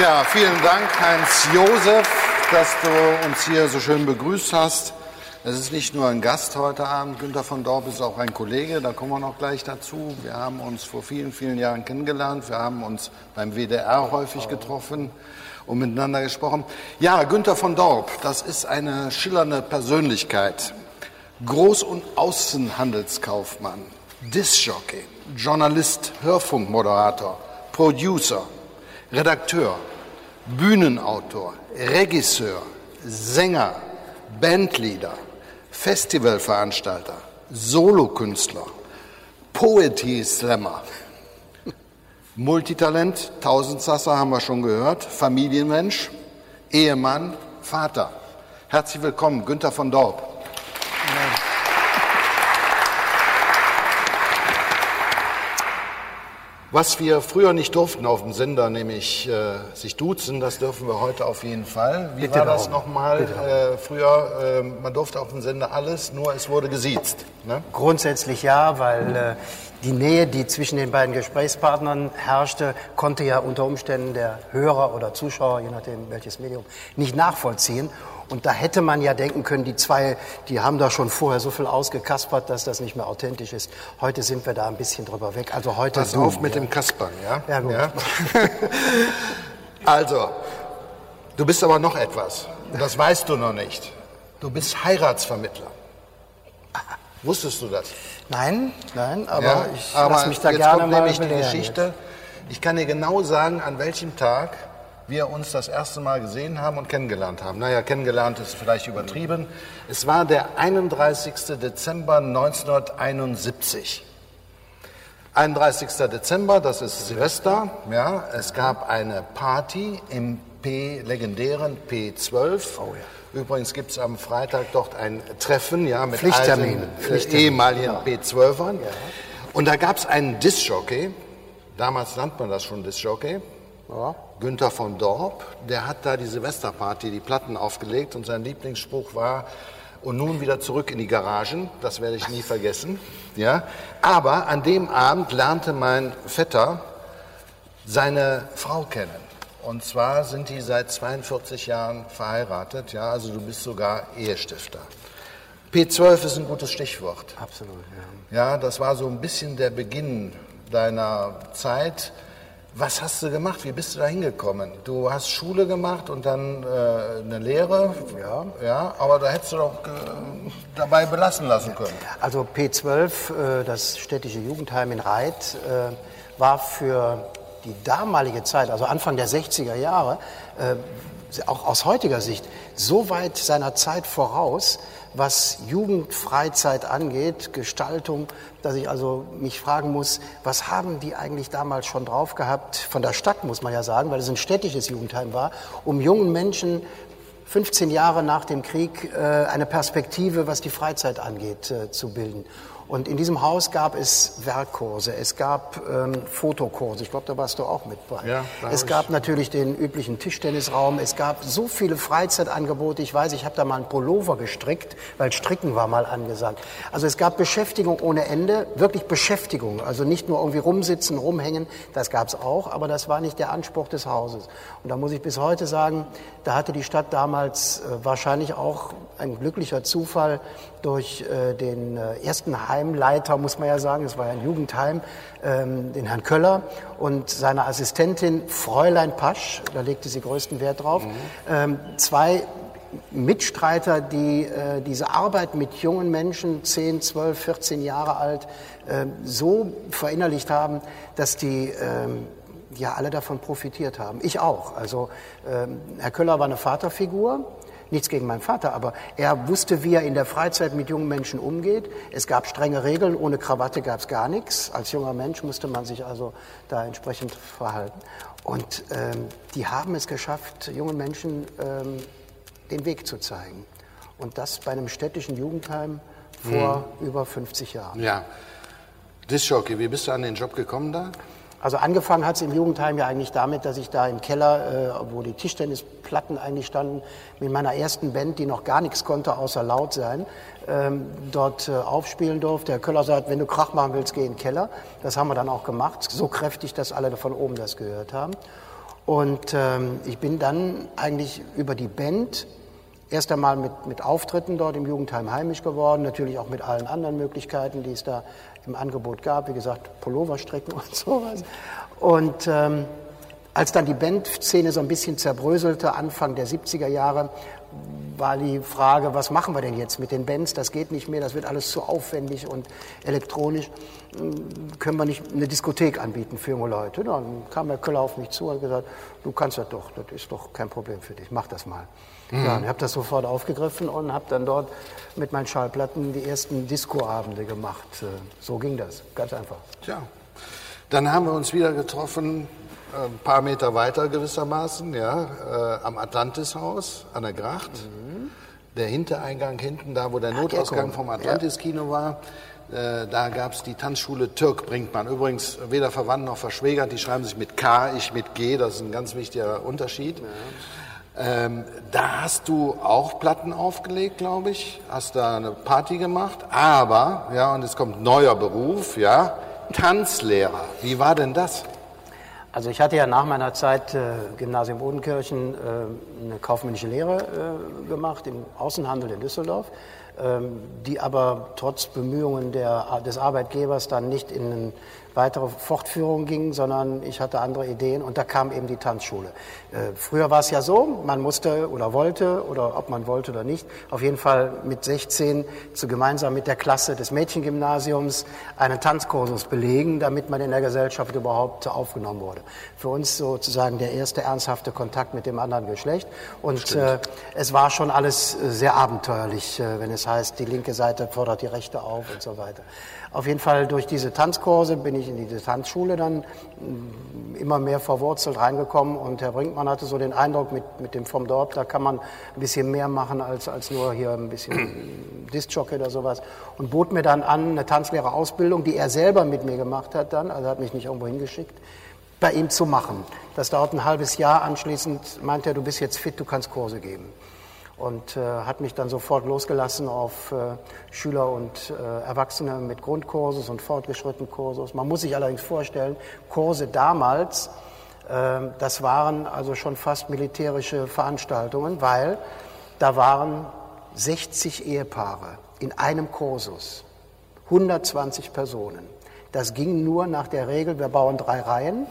Ja, vielen Dank, Heinz Josef, dass du uns hier so schön begrüßt hast. Es ist nicht nur ein Gast heute Abend, Günter von Dorp ist auch ein Kollege, da kommen wir noch gleich dazu. Wir haben uns vor vielen, vielen Jahren kennengelernt, wir haben uns beim WDR häufig getroffen und miteinander gesprochen. Ja, Günter von Dorp, das ist eine schillernde Persönlichkeit. Groß- und Außenhandelskaufmann, Discjockey, Journalist, Hörfunkmoderator, Producer, Redakteur, Bühnenautor, Regisseur, Sänger, Bandleader, Festivalveranstalter, Solokünstler, Poetry Slammer, Multitalent, Tausendsasser haben wir schon gehört, Familienmensch, Ehemann, Vater. Herzlich willkommen, Günther von Dorp. Was wir früher nicht durften auf dem Sender, nämlich äh, sich duzen, das dürfen wir heute auf jeden Fall. Wie Bitte war das nochmal? Äh, früher, äh, man durfte auf dem Sender alles, nur es wurde gesiezt. Ne? Grundsätzlich ja, weil äh, die Nähe, die zwischen den beiden Gesprächspartnern herrschte, konnte ja unter Umständen der Hörer oder Zuschauer, je nachdem welches Medium, nicht nachvollziehen. Und da hätte man ja denken können, die zwei, die haben da schon vorher so viel ausgekaspert, dass das nicht mehr authentisch ist. Heute sind wir da ein bisschen drüber weg. Also heute Pass du, auf mit ja. dem Kaspern, ja? Ja, gut. also, du bist aber noch etwas. Das weißt du noch nicht. Du bist Heiratsvermittler. Wusstest du das? Nein, nein, aber Ja, ich aber mich da jetzt gerne kommt nämlich die Geschichte. Ich kann dir genau sagen, an welchem Tag wir uns das erste Mal gesehen haben und kennengelernt haben. Naja, kennengelernt ist vielleicht übertrieben. Es war der 31. Dezember 1971. 31. Dezember, das ist Silvester. Ja, es gab eine Party im P, legendären P12. Oh Übrigens gibt es am Freitag dort ein Treffen ja, mit Pflichttermin. alten, äh, ehemaligen P12ern. Und da gab es einen Discjockey, damals nannte man das schon Discjockey, Ja. Günther von Dorp, der hat da die Silvesterparty, die Platten aufgelegt und sein Lieblingsspruch war, und nun wieder zurück in die Garagen, das werde ich nie vergessen. Ja? Aber an dem Abend lernte mein Vetter seine Frau kennen. Und zwar sind die seit 42 Jahren verheiratet, ja, also du bist sogar Ehestifter. P12 ist ein gutes Stichwort. Absolut, ja. Ja, das war so ein bisschen der Beginn deiner Zeit. Was hast du gemacht? Wie bist du da hingekommen? Du hast Schule gemacht und dann äh, eine Lehre. Ja. Ja, aber da hättest du doch äh, dabei belassen lassen können. Also P12, äh, das städtische Jugendheim in Reit, äh, war für die damalige Zeit, also Anfang der 60er Jahre, äh, auch aus heutiger Sicht, so weit seiner Zeit voraus, was Jugendfreizeit angeht, Gestaltung, dass ich also mich fragen muss, was haben die eigentlich damals schon drauf gehabt, von der Stadt muss man ja sagen, weil es ein städtisches Jugendheim war, um jungen Menschen 15 Jahre nach dem Krieg äh, eine Perspektive, was die Freizeit angeht, äh, zu bilden. Und in diesem Haus gab es Werkkurse, es gab ähm, Fotokurse, ich glaube, da warst du auch mit bei. Ja, es gab natürlich den üblichen Tischtennisraum, es gab so viele Freizeitangebote. Ich weiß, ich habe da mal einen Pullover gestrickt, weil Stricken war mal angesagt. Also es gab Beschäftigung ohne Ende, wirklich Beschäftigung. Also nicht nur irgendwie rumsitzen, rumhängen, das gab es auch, aber das war nicht der Anspruch des Hauses. Und da muss ich bis heute sagen, da hatte die Stadt damals äh, wahrscheinlich auch ein glücklicher Zufall durch äh, den äh, ersten Heimleiter, muss man ja sagen, es war ja ein Jugendheim, ähm, den Herrn Köller und seine Assistentin Fräulein Pasch, da legte sie größten Wert drauf, ähm, zwei Mitstreiter, die äh, diese Arbeit mit jungen Menschen, 10, 12, 14 Jahre alt, äh, so verinnerlicht haben, dass die ähm, ja alle davon profitiert haben. Ich auch. Also ähm, Herr Köller war eine Vaterfigur. Nichts gegen meinen Vater, aber er wusste, wie er in der Freizeit mit jungen Menschen umgeht. Es gab strenge Regeln, ohne Krawatte gab es gar nichts. Als junger Mensch musste man sich also da entsprechend verhalten. Und ähm, die haben es geschafft, jungen Menschen ähm, den Weg zu zeigen. Und das bei einem städtischen Jugendheim vor über 50 Jahren. Ja. Discjockey, wie bist du an den Job gekommen da? Also angefangen hat es im Jugendheim ja eigentlich damit, dass ich da im Keller, äh, wo die Tischtennisplatten eigentlich standen, mit meiner ersten Band, die noch gar nichts konnte, außer laut sein, ähm, dort äh, aufspielen durfte. Herr Köller sagt, wenn du Krach machen willst, geh in den Keller. Das haben wir dann auch gemacht, so kräftig, dass alle von oben das gehört haben. Und ähm, ich bin dann eigentlich über die Band erst einmal mit, mit Auftritten dort im Jugendheim heimisch geworden, natürlich auch mit allen anderen Möglichkeiten, die es da im Angebot gab, wie gesagt, Pulloverstrecken und sowas. Und ähm, als dann die Bandszene so ein bisschen zerbröselte, Anfang der 70er Jahre, war die Frage, was machen wir denn jetzt mit den Bands? Das geht nicht mehr, das wird alles zu aufwendig und elektronisch. Hm, können wir nicht eine Diskothek anbieten für junge Leute? Dann kam der Köller auf mich zu und hat gesagt, du kannst das doch, das ist doch kein Problem für dich, mach das mal. Mhm. Ja, und ich habe das sofort aufgegriffen und habe dann dort mit meinen Schallplatten die ersten Discoabende gemacht. Äh, so ging das, ganz einfach. Tja, dann haben wir uns wieder getroffen ein paar Meter weiter gewissermaßen, ja, äh, am Atlantishaus an der Gracht. Mhm. Der Hintereingang hinten, da wo der Notausgang vom Atlantis-Kino war, äh, da gab es die Tanzschule Türk Brinkmann. Übrigens weder verwandt noch verschwägert, die schreiben sich mit K, ich mit G, das ist ein ganz wichtiger Unterschied. Ja. Ähm, da hast du auch Platten aufgelegt, glaube ich, hast da eine Party gemacht, aber, ja, und es kommt neuer Beruf, ja, Tanzlehrer. Wie war denn das? Also ich hatte ja nach meiner Zeit äh, Gymnasium Bodenkirchen äh, eine kaufmännische Lehre äh, gemacht im Außenhandel in Düsseldorf, ähm, die aber trotz Bemühungen der, des Arbeitgebers dann nicht in einen weitere Fortführung ging, sondern ich hatte andere Ideen und da kam eben die Tanzschule. Äh, früher war es ja so, man musste oder wollte oder ob man wollte oder nicht, auf jeden Fall mit 16 zu gemeinsam mit der Klasse des Mädchengymnasiums einen Tanzkursus belegen, damit man in der Gesellschaft überhaupt aufgenommen wurde. Für uns sozusagen der erste ernsthafte Kontakt mit dem anderen Geschlecht und äh, es war schon alles äh, sehr abenteuerlich, äh, wenn es heißt, die linke Seite fordert die rechte auf und so weiter. Auf jeden Fall durch diese Tanzkurse bin ich in die Tanzschule dann mm, immer mehr verwurzelt reingekommen. Und Herr Brinkmann hatte so den Eindruck mit, mit dem vom Dorf, da kann man ein bisschen mehr machen als, als nur hier ein bisschen Discjockey oder sowas. Und bot mir dann an, eine Tanzlehrerausbildung, die er selber mit mir gemacht hat dann, also hat mich nicht irgendwo hingeschickt, bei ihm zu machen. Das dauert ein halbes Jahr, anschließend meinte er, du bist jetzt fit, du kannst Kurse geben und äh, hat mich dann sofort losgelassen auf äh, Schüler und äh, Erwachsene mit Grundkursus und fortgeschrittenen Kursus. Man muss sich allerdings vorstellen, Kurse damals, äh, das waren also schon fast militärische Veranstaltungen, weil da waren 60 Ehepaare in einem Kursus, 120 Personen. Das ging nur nach der Regel, wir bauen drei Reihen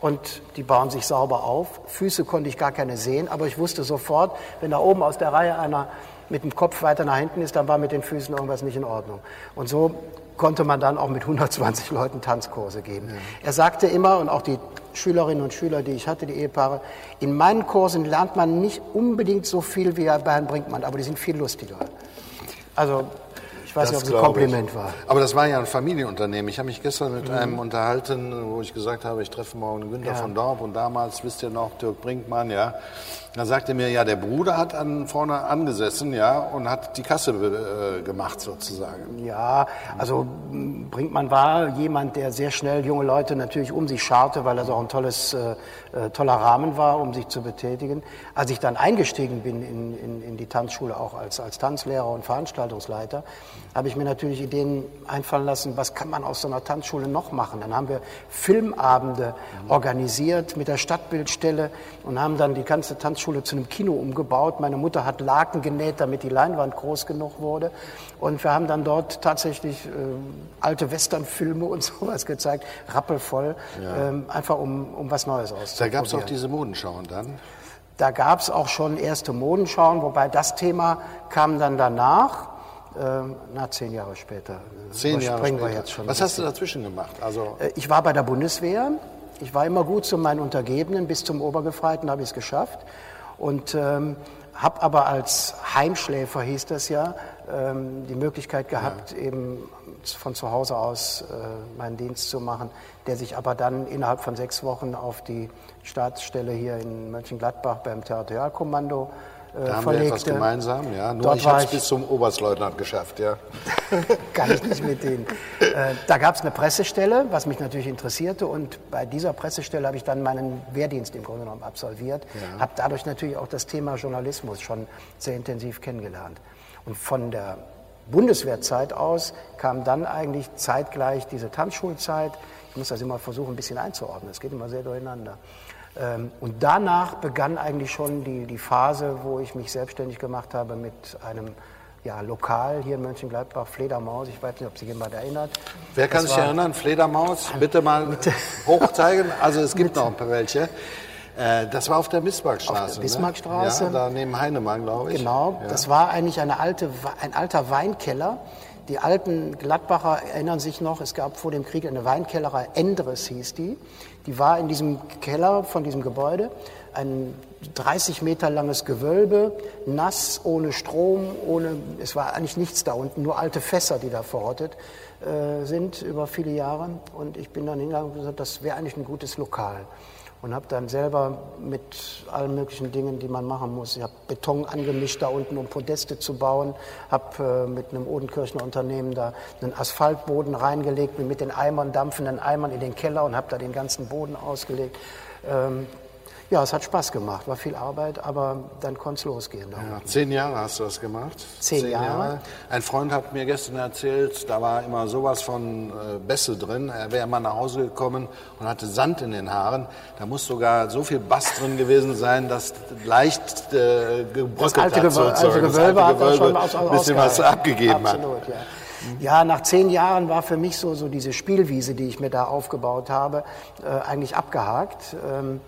und die bauen sich sauber auf. Füße konnte ich gar keine sehen, aber ich wusste sofort, wenn da oben aus der Reihe einer mit dem Kopf weiter nach hinten ist, dann war mit den Füßen irgendwas nicht in Ordnung. Und so konnte man dann auch mit 120 Leuten Tanzkurse geben. Ja. Er sagte immer, und auch die Schülerinnen und Schüler, die ich hatte, die Ehepaare, in meinen Kursen lernt man nicht unbedingt so viel wie bei Herrn Brinkmann, aber die sind viel lustiger. Also ich weiß nicht, ob es ein Kompliment ich. war. Aber das war ja ein Familienunternehmen. Ich habe mich gestern mit mhm. einem unterhalten, wo ich gesagt habe, ich treffe morgen Günther ja. von Dorp und damals, wisst ihr noch, Dirk Brinkmann, ja. Da sagte mir, ja, der Bruder hat an, vorne angesessen, ja, und hat die Kasse äh, gemacht sozusagen. Ja, also Brinkmann war jemand, der sehr schnell junge Leute natürlich um sich scharte, weil das auch ein tolles, äh, äh, toller Rahmen war, um sich zu betätigen. Als ich dann eingestiegen bin in, in, in die Tanzschule, auch als, als Tanzlehrer und Veranstaltungsleiter, habe ich mir natürlich Ideen einfallen lassen, was kann man aus so einer Tanzschule noch machen. Dann haben wir Filmabende mhm. organisiert mit der Stadtbildstelle und haben dann die ganze Tanzschule zu einem Kino umgebaut. Meine Mutter hat Laken genäht, damit die Leinwand groß genug wurde. Und wir haben dann dort tatsächlich äh, alte Westernfilme und sowas gezeigt, rappelvoll, ja. ähm, einfach um, um was Neues auszuprobieren. Da gab es auch diese Modenschauen dann? Da gab es auch schon erste Modenschauen, wobei das Thema kam dann danach. Ähm, na, zehn Jahre später. Zehn Jahre später. Wir jetzt schon Was hast du dazwischen gemacht? Also äh, ich war bei der Bundeswehr. Ich war immer gut zu meinen Untergebenen. Bis zum Obergefreiten habe ich es geschafft und ähm, habe aber als Heimschläfer, hieß das ja, ähm, die Möglichkeit gehabt, ja. eben von zu Hause aus äh, meinen Dienst zu machen, der sich aber dann innerhalb von sechs Wochen auf die Staatsstelle hier in Mönchengladbach beim Territorialkommando äh, da haben verlegte. wir etwas gemeinsam, ja. Nur Dort ich habe es bis zum Oberstleutnant geschafft, ja. Kann ich nicht mit denen. Äh, da gab es eine Pressestelle, was mich natürlich interessierte. Und bei dieser Pressestelle habe ich dann meinen Wehrdienst im Grunde genommen absolviert. Ja. Habe dadurch natürlich auch das Thema Journalismus schon sehr intensiv kennengelernt. Und von der Bundeswehrzeit aus kam dann eigentlich zeitgleich diese Tanzschulzeit. Ich muss das immer versuchen, ein bisschen einzuordnen. Es geht immer sehr durcheinander. Ähm, und danach begann eigentlich schon die, die Phase, wo ich mich selbstständig gemacht habe mit einem ja, Lokal hier in Mönchengladbach, Fledermaus. Ich weiß nicht, ob sich jemand erinnert. Wer kann Das sich erinnern? Fledermaus, bitte mal hochzeigen. Also es gibt noch ein paar welche. Äh, Das war auf der Bismarckstraße. Auf der Bismarckstraße. Ne? Ja, da neben Heinemann, glaube ich. Genau, Ja. das war eigentlich eine alte, ein alter Weinkeller. Die alten Gladbacher erinnern sich noch, es gab vor dem Krieg eine Weinkellerei, Endres hieß die. Die war in diesem Keller von diesem Gebäude, ein 30 Meter langes Gewölbe, nass, ohne Strom, ohne, es war eigentlich nichts da unten, nur alte Fässer, die da verrottet äh, sind über viele Jahre. Und ich bin dann hingegangen und gesagt, das wäre eigentlich ein gutes Lokal und habe dann selber mit allen möglichen Dingen, die man machen muss, ich habe Beton angemischt da unten, um Podeste zu bauen, habe äh, mit einem Odenkirchner Unternehmen da einen Asphaltboden reingelegt, bin mit den Eimern, dampfenden Eimern in den Keller und habe da den ganzen Boden ausgelegt. Ähm, ja, es hat Spaß gemacht, war viel Arbeit, aber dann konnte es losgehen. Ja, zehn Jahre hast du das gemacht. Zehn Jahre. Ein Freund hat mir gestern erzählt, da war immer sowas von äh, Bässe drin. Er wäre mal nach Hause gekommen und hatte Sand in den Haaren. Da muss sogar so viel Bass drin gewesen sein, dass leicht äh, gebröckelt alte, hat. Sozusagen. alte Das Gewölbe hat da Gewölbe schon aus, aus, ein bisschen was abgegeben hat. Absolut, ja. Ja, nach zehn Jahren war für mich so, so diese Spielwiese, die ich mir da aufgebaut habe, äh, eigentlich abgehakt. Ähm,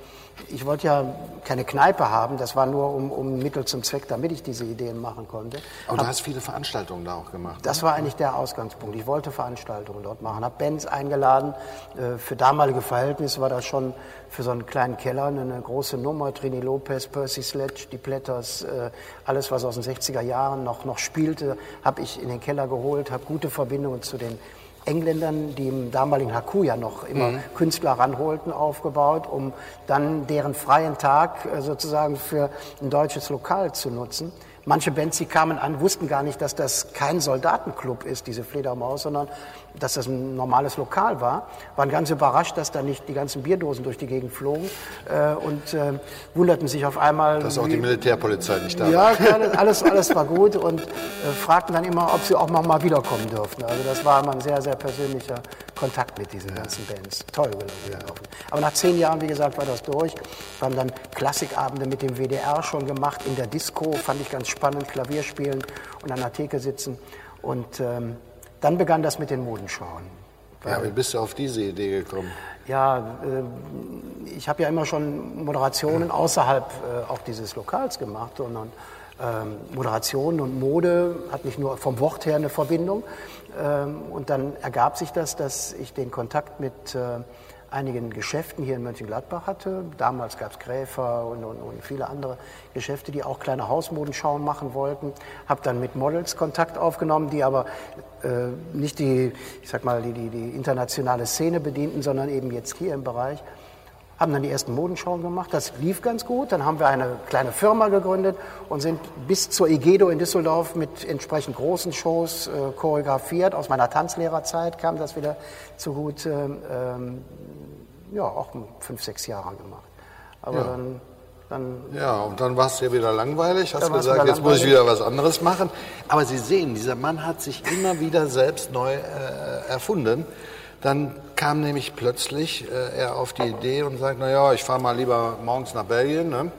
ich wollte ja keine Kneipe haben, das war nur um, um Mittel zum Zweck, damit ich diese Ideen machen konnte. Aber du hast viele Veranstaltungen da auch gemacht. Das war eigentlich der Ausgangspunkt. Ich wollte Veranstaltungen dort machen, habe Bands eingeladen. Äh, Für damalige Verhältnisse war das schon für so einen kleinen Keller eine große Nummer. Trini Lopez, Percy Sledge, die Platters, äh, alles, was aus den 60er Jahren noch, noch spielte, habe ich in den Keller geholt, habe gute Verbindungen zu den Engländern, die im damaligen Haku ja noch immer Künstler ranholten, aufgebaut, um dann deren freien Tag äh, sozusagen für ein deutsches Lokal zu nutzen. Manche Bands, die kamen an, wussten gar nicht, dass das kein Soldatenclub ist, diese Fledermaus, sondern dass das ein normales Lokal war. Waren ganz überrascht, dass da nicht die ganzen Bierdosen durch die Gegend flogen äh, und äh, wunderten sich auf einmal. Dass auch die Militärpolizei nicht da war. ja, alles, alles war gut und äh, fragten dann immer, ob sie auch noch mal wiederkommen dürften. Also das war immer ein sehr, sehr persönlicher Kontakt mit diesen ganzen Bands. Toll gelaufen. Aber nach zehn Jahren, wie gesagt, war das durch. Wir haben dann Klassikabende mit dem WDR schon gemacht, in der Disco, fand ich ganz spannend, Klavier spielen und an der Theke sitzen. Und ähm, dann begann das mit den Modenschauen. Ja, wie bist du auf diese Idee gekommen? Ja, äh, ich habe ja immer schon Moderationen außerhalb äh, auch dieses Lokals gemacht. Und, und ähm, Moderation und Mode hat nicht nur vom Wort her eine Verbindung. Ähm, und dann ergab sich das, dass ich den Kontakt mit äh, einigen Geschäften hier in Mönchengladbach hatte. Damals gab es Gräfer und, und, und viele andere Geschäfte, die auch kleine Hausmodenschauen machen wollten. Habe dann mit Models Kontakt aufgenommen, die aber äh, nicht die, ich sag mal, die, die, die internationale Szene bedienten, sondern eben jetzt hier im Bereich. Haben dann die ersten Modenschauen gemacht, das lief ganz gut. Dann haben wir eine kleine Firma gegründet und sind bis zur Egedo in Düsseldorf mit entsprechend großen Shows äh, choreografiert. Aus meiner Tanzlehrerzeit kam das wieder zu gut. ähm, ja, auch fünf, sechs Jahre gemacht. Aber Ja. dann, dann Ja, und dann war es dir wieder langweilig, hast gesagt, jetzt muss ich wieder was anderes machen. Aber Sie sehen, dieser Mann hat sich immer wieder selbst neu äh, erfunden. Dann kam nämlich plötzlich äh, er auf die Idee und sagt, na ja, ich fahre mal lieber morgens nach Belgien ne?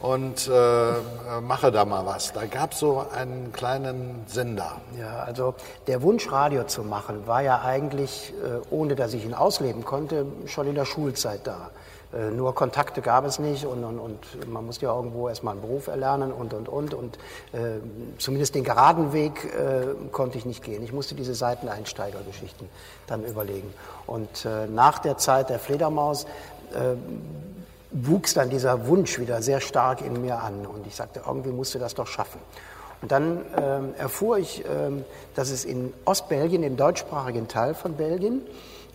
und äh, mache da mal was. Da gab es so einen kleinen Sender. Ja, also der Wunsch, Radio zu machen, war ja eigentlich, äh, ohne dass ich ihn ausleben konnte, schon in der Schulzeit da. Äh, Nur Kontakte gab es nicht und, und, und man musste ja irgendwo erstmal einen Beruf erlernen und, und, und. Und äh, zumindest den geraden Weg äh, konnte ich nicht gehen. Ich musste diese Seiteneinsteigergeschichten dann überlegen. Und äh, nach der Zeit der Fledermaus äh, wuchs dann dieser Wunsch wieder sehr stark in mir an. Und ich sagte, irgendwie musst du das doch schaffen. Und dann ähm, erfuhr ich, ähm, dass es in Ostbelgien, im deutschsprachigen Teil von Belgien,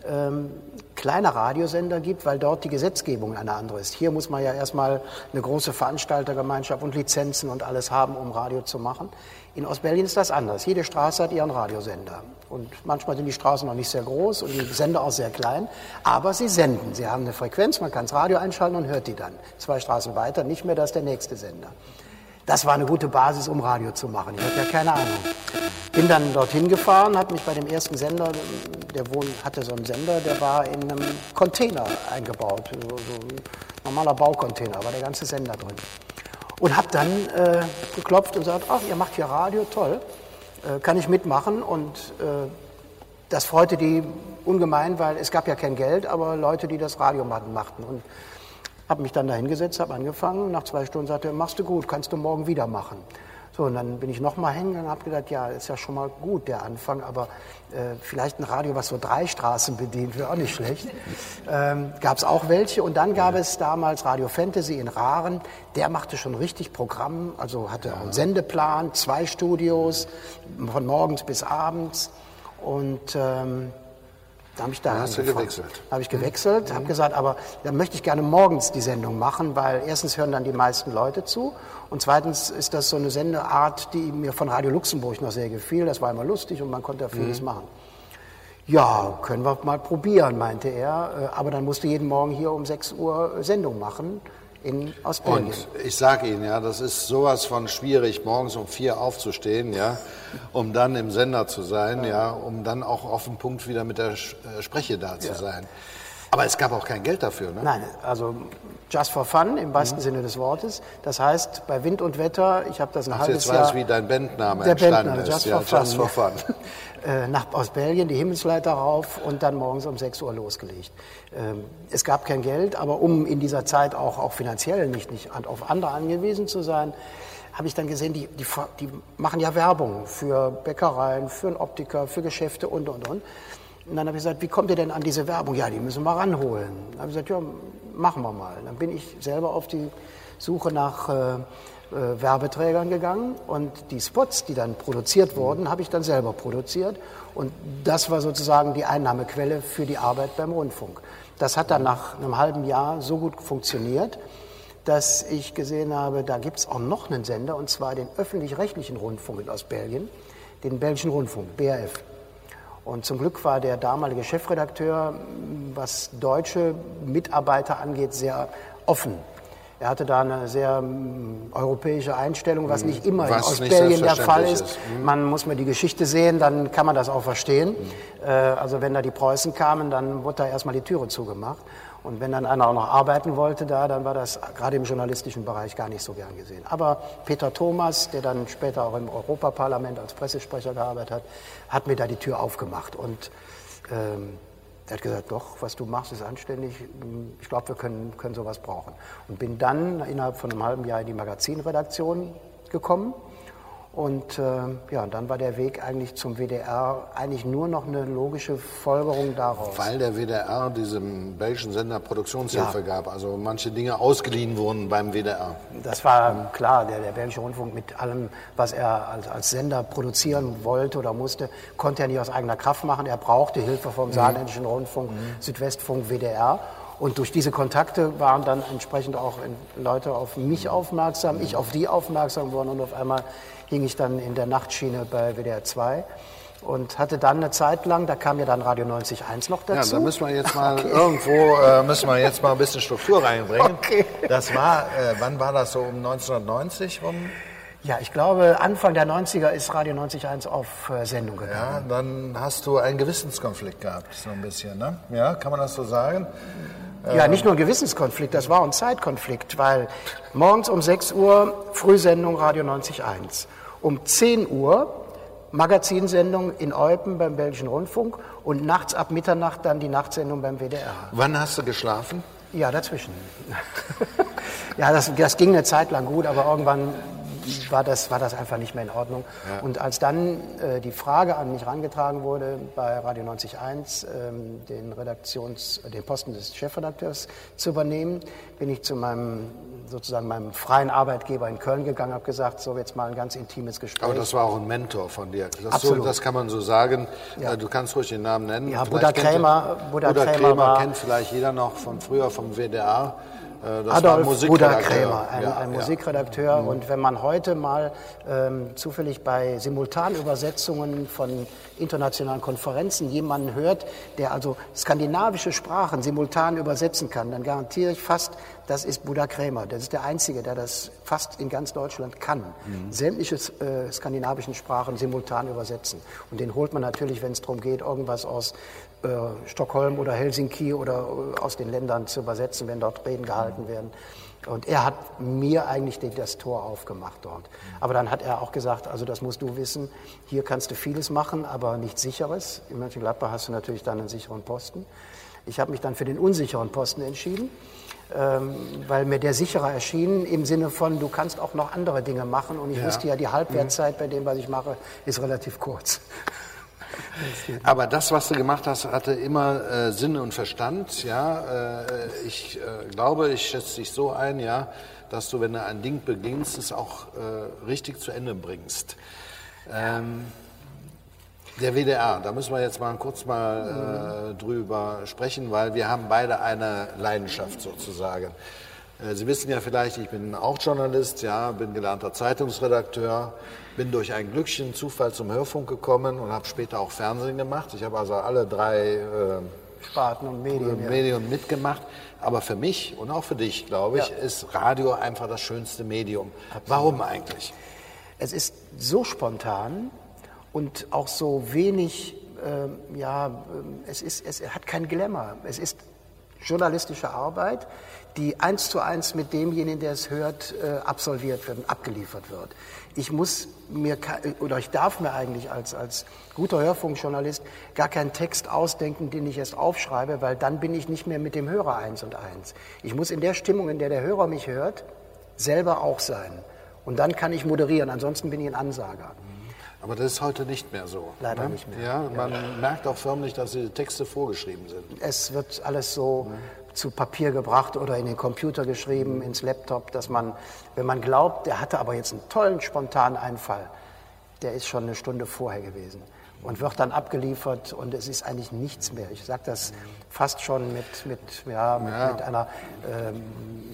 ähm, kleine Radiosender gibt, weil dort die Gesetzgebung eine andere ist. Hier muss man ja erstmal eine große Veranstaltergemeinschaft und Lizenzen und alles haben, um Radio zu machen. In Ostbelgien ist das anders. Jede Straße hat ihren Radiosender. Und manchmal sind die Straßen noch nicht sehr groß und die Sender auch sehr klein. Aber sie senden. Sie haben eine Frequenz, man kann das Radio einschalten und hört die dann. Zwei Straßen weiter, nicht mehr, das ist der nächste Sender. Das war eine gute Basis, um Radio zu machen. Ich hatte ja keine Ahnung. Bin dann dorthin gefahren, habe mich bei dem ersten Sender, der wohn, hatte so einen Sender, der war in einem Container eingebaut. So, so Normaler Baucontainer, war der ganze Sender drin. Und habe dann äh, geklopft und gesagt, ach, ihr macht hier Radio, toll, äh, kann ich mitmachen. Und äh, das freute die ungemein, weil es gab ja kein Geld, aber Leute, die das Radio machten. Und habe mich dann da hingesetzt, habe angefangen. Nach zwei Stunden sagte er, machst du gut, kannst du morgen wieder machen. So, und dann bin ich nochmal hingegangen und habe gedacht, ja, ist ja schon mal gut, der Anfang, aber äh, vielleicht ein Radio, was so drei Straßen bedient, wäre auch nicht schlecht. Ähm, gab es auch welche. Und dann gab es damals Radio Fantasy in Raren. Der machte schon richtig Programm, also hatte einen Sendeplan, zwei Studios, von morgens bis abends. Und ähm, da habe ich da hast du gewechselt. habe ich gewechselt, mhm. habe gesagt, aber dann möchte ich gerne morgens die Sendung machen, weil erstens hören dann die meisten Leute zu und zweitens ist das so eine Sendeart, die mir von Radio Luxemburg noch sehr gefiel. Das war immer lustig und man konnte da vieles mhm. machen. Ja, können wir mal probieren, meinte er. Äh, aber dann musst du jeden Morgen hier um 6 Uhr Sendung machen in Ostbelgien. Und ich sage Ihnen, ja, das ist sowas von schwierig, morgens um vier aufzustehen, ja, um dann im Sender zu sein, ja, um dann auch auf dem Punkt wieder mit der äh, Spreche da zu ja. sein. Aber es gab auch kein Geld dafür, ne? Nein, also just for fun im wahrsten mhm. Sinne des Wortes. Das heißt, bei Wind und Wetter, ich habe das ein Ach, halbes jetzt Jahr... Jetzt weiß, wie dein Bandname der entstanden Bandname, ist. Just, ja, for, just fun. for Fun. Äh, nach, aus Belgien die Himmelsleiter rauf und dann morgens um 6 Uhr losgelegt. Ähm, es gab kein Geld, aber um in dieser Zeit auch, auch finanziell nicht, nicht auf andere angewiesen zu sein, habe ich dann gesehen, die, die, die machen ja Werbung für Bäckereien, für einen Optiker, für Geschäfte und, und, und. Und dann habe ich gesagt, wie kommt ihr denn an diese Werbung? Ja, die müssen wir ranholen. Dann habe ich gesagt, ja, machen wir mal. Dann bin ich selber auf die Suche nach äh, äh, Werbeträgern gegangen und die Spots, die dann produziert wurden, habe ich dann selber produziert. Und das war sozusagen die Einnahmequelle für die Arbeit beim Rundfunk. Das hat dann nach einem halben Jahr so gut funktioniert, dass ich gesehen habe, da gibt es auch noch einen Sender, und zwar den öffentlich-rechtlichen Rundfunk aus Belgien, den belgischen Rundfunk, BRF. Und zum Glück war der damalige Chefredakteur, was deutsche Mitarbeiter angeht, sehr offen. Er hatte da eine sehr um, europäische Einstellung, was nicht immer was in Ostbelgien der Fall ist. ist. Mhm. Man muss mir die Geschichte sehen, dann kann man das auch verstehen. Mhm. Äh, also wenn da die Preußen kamen, dann wurde da erstmal die Türe zugemacht. Und wenn dann einer auch noch arbeiten wollte da, dann war das gerade im journalistischen Bereich gar nicht so gern gesehen. Aber Peter Thomas, der dann später auch im Europaparlament als Pressesprecher gearbeitet hat, hat mir da die Tür aufgemacht. Und ähm, er hat gesagt, doch, was du machst, ist anständig. Ich glaube, wir können, können sowas brauchen. Und bin dann innerhalb von einem halben Jahr in die Magazinredaktion gekommen und äh, ja, dann war der Weg eigentlich zum WDR eigentlich nur noch eine logische Folgerung daraus. Weil der WDR diesem belgischen Sender Produktionshilfe ja. gab, also manche Dinge ausgeliehen wurden beim WDR. Das war klar, der, der belgische Rundfunk mit allem, was er als, als Sender produzieren wollte oder musste, konnte er nicht aus eigener Kraft machen. Er brauchte Hilfe vom mhm. saarländischen Rundfunk, mhm. Südwestfunk, WDR. Und durch diese Kontakte waren dann entsprechend auch Leute auf mich aufmerksam, ich auf die aufmerksam geworden und auf einmal hing ich dann in der Nachtschiene bei WDR 2 und hatte dann eine Zeit lang, da kam ja dann Radio 90.1 noch dazu. Ja, da müssen wir jetzt mal okay. irgendwo, äh, müssen wir jetzt mal ein bisschen Struktur reinbringen. Okay. Das war, äh, wann war das so, um 1990 rum? Ja, ich glaube, Anfang der 90er ist Radio 90.1 auf äh, Sendung gegangen. Ja, dann hast du einen Gewissenskonflikt gehabt, so ein bisschen, ne? Ja, kann man das so sagen? Ja, nicht nur ein Gewissenskonflikt, das war ein Zeitkonflikt, weil morgens um 6 Uhr Frühsendung Radio 90.1 um 10 Uhr Magazinsendung in Eupen beim Belgischen Rundfunk und nachts ab Mitternacht dann die Nachtsendung beim WDR. Wann hast du geschlafen? Ja, dazwischen. ja, das, das ging eine Zeit lang gut, aber irgendwann war das, war das einfach nicht mehr in Ordnung. Ja. Und als dann äh, die Frage an mich herangetragen wurde, bei Radio 90.1 ähm, den, Redaktions-, den Posten des Chefredakteurs zu übernehmen, bin ich zu meinem sozusagen meinem freien Arbeitgeber in Köln gegangen, habe gesagt, so jetzt mal ein ganz intimes Gespräch. Aber das war auch ein Mentor von dir. Das, Absolut. So, das kann man so sagen. Ja. Äh, du kannst ruhig den Namen nennen. Ja, Buddha Krämer. Buddha Krämer, Krämer kennt vielleicht jeder noch von früher vom WDR. Äh, das Adolf Buddha Krämer, ein, ja, ein Musikredakteur. Ja. Mhm. Und wenn man heute mal ähm, zufällig bei Simultanübersetzungen von internationalen Konferenzen jemanden hört, der also skandinavische Sprachen simultan übersetzen kann, dann garantiere ich fast, das ist Buddha Krämer. Das ist der Einzige, der das fast in ganz Deutschland kann. Mhm. Sämtliche äh, skandinavischen Sprachen simultan übersetzen. Und den holt man natürlich, wenn es darum geht, irgendwas aus äh, Stockholm oder Helsinki oder äh, aus den Ländern zu übersetzen, wenn dort Reden gehalten werden. Und er hat mir eigentlich das Tor aufgemacht dort. Aber dann hat er auch gesagt, also das musst du wissen, hier kannst du vieles machen, aber nichts Sicheres. In Mönchengladbach hast du natürlich dann einen sicheren Posten. Ich habe mich dann für den unsicheren Posten entschieden, ähm, weil mir der sicherer erschien im Sinne von, du kannst auch noch andere Dinge machen. Und ich ja. wusste ja, die Halbwertzeit bei dem, was ich mache, ist relativ kurz. Aber das, was du gemacht hast, hatte immer äh, Sinn und Verstand. Ja, äh, ich äh, glaube, ich schätze dich so ein, ja, dass du, wenn du ein Ding beginnst, es auch äh, richtig zu Ende bringst. Ähm, der WDR, da müssen wir jetzt mal kurz mal äh, drüber sprechen, weil wir haben beide eine Leidenschaft sozusagen. Äh, Sie wissen ja vielleicht, ich bin auch Journalist, ja, bin gelernter Zeitungsredakteur, bin durch einen glücklichen Zufall zum Hörfunk gekommen und habe später auch Fernsehen gemacht. Ich habe also alle drei äh, Sparten und Medien, Medien ja. mitgemacht. Aber für mich und auch für dich, glaube ich, ja. ist Radio einfach das schönste Medium. Absolut. Warum eigentlich? Es ist so spontan und auch so wenig, äh, ja, es, ist, es hat kein Glamour. Es ist journalistische Arbeit, die eins zu eins mit demjenigen, der es hört, äh, absolviert wird und abgeliefert wird. Ich muss mir oder ich darf mir eigentlich als, als guter Hörfunkjournalist gar keinen Text ausdenken, den ich erst aufschreibe, weil dann bin ich nicht mehr mit dem Hörer eins und eins. Ich muss in der Stimmung, in der der Hörer mich hört, selber auch sein. Und dann kann ich moderieren, ansonsten bin ich ein Ansager. Aber das ist heute nicht mehr so. Leider ne? nicht mehr. Ja, man ja. merkt auch förmlich, dass die Texte vorgeschrieben sind. Es wird alles so ja zu Papier gebracht oder in den Computer geschrieben, ins Laptop, dass man, wenn man glaubt, der hatte aber jetzt einen tollen spontanen Einfall, der ist schon eine Stunde vorher gewesen und wird dann abgeliefert und es ist eigentlich nichts mehr. Ich sage das fast schon mit, mit, ja, mit, ja. mit einer, ähm,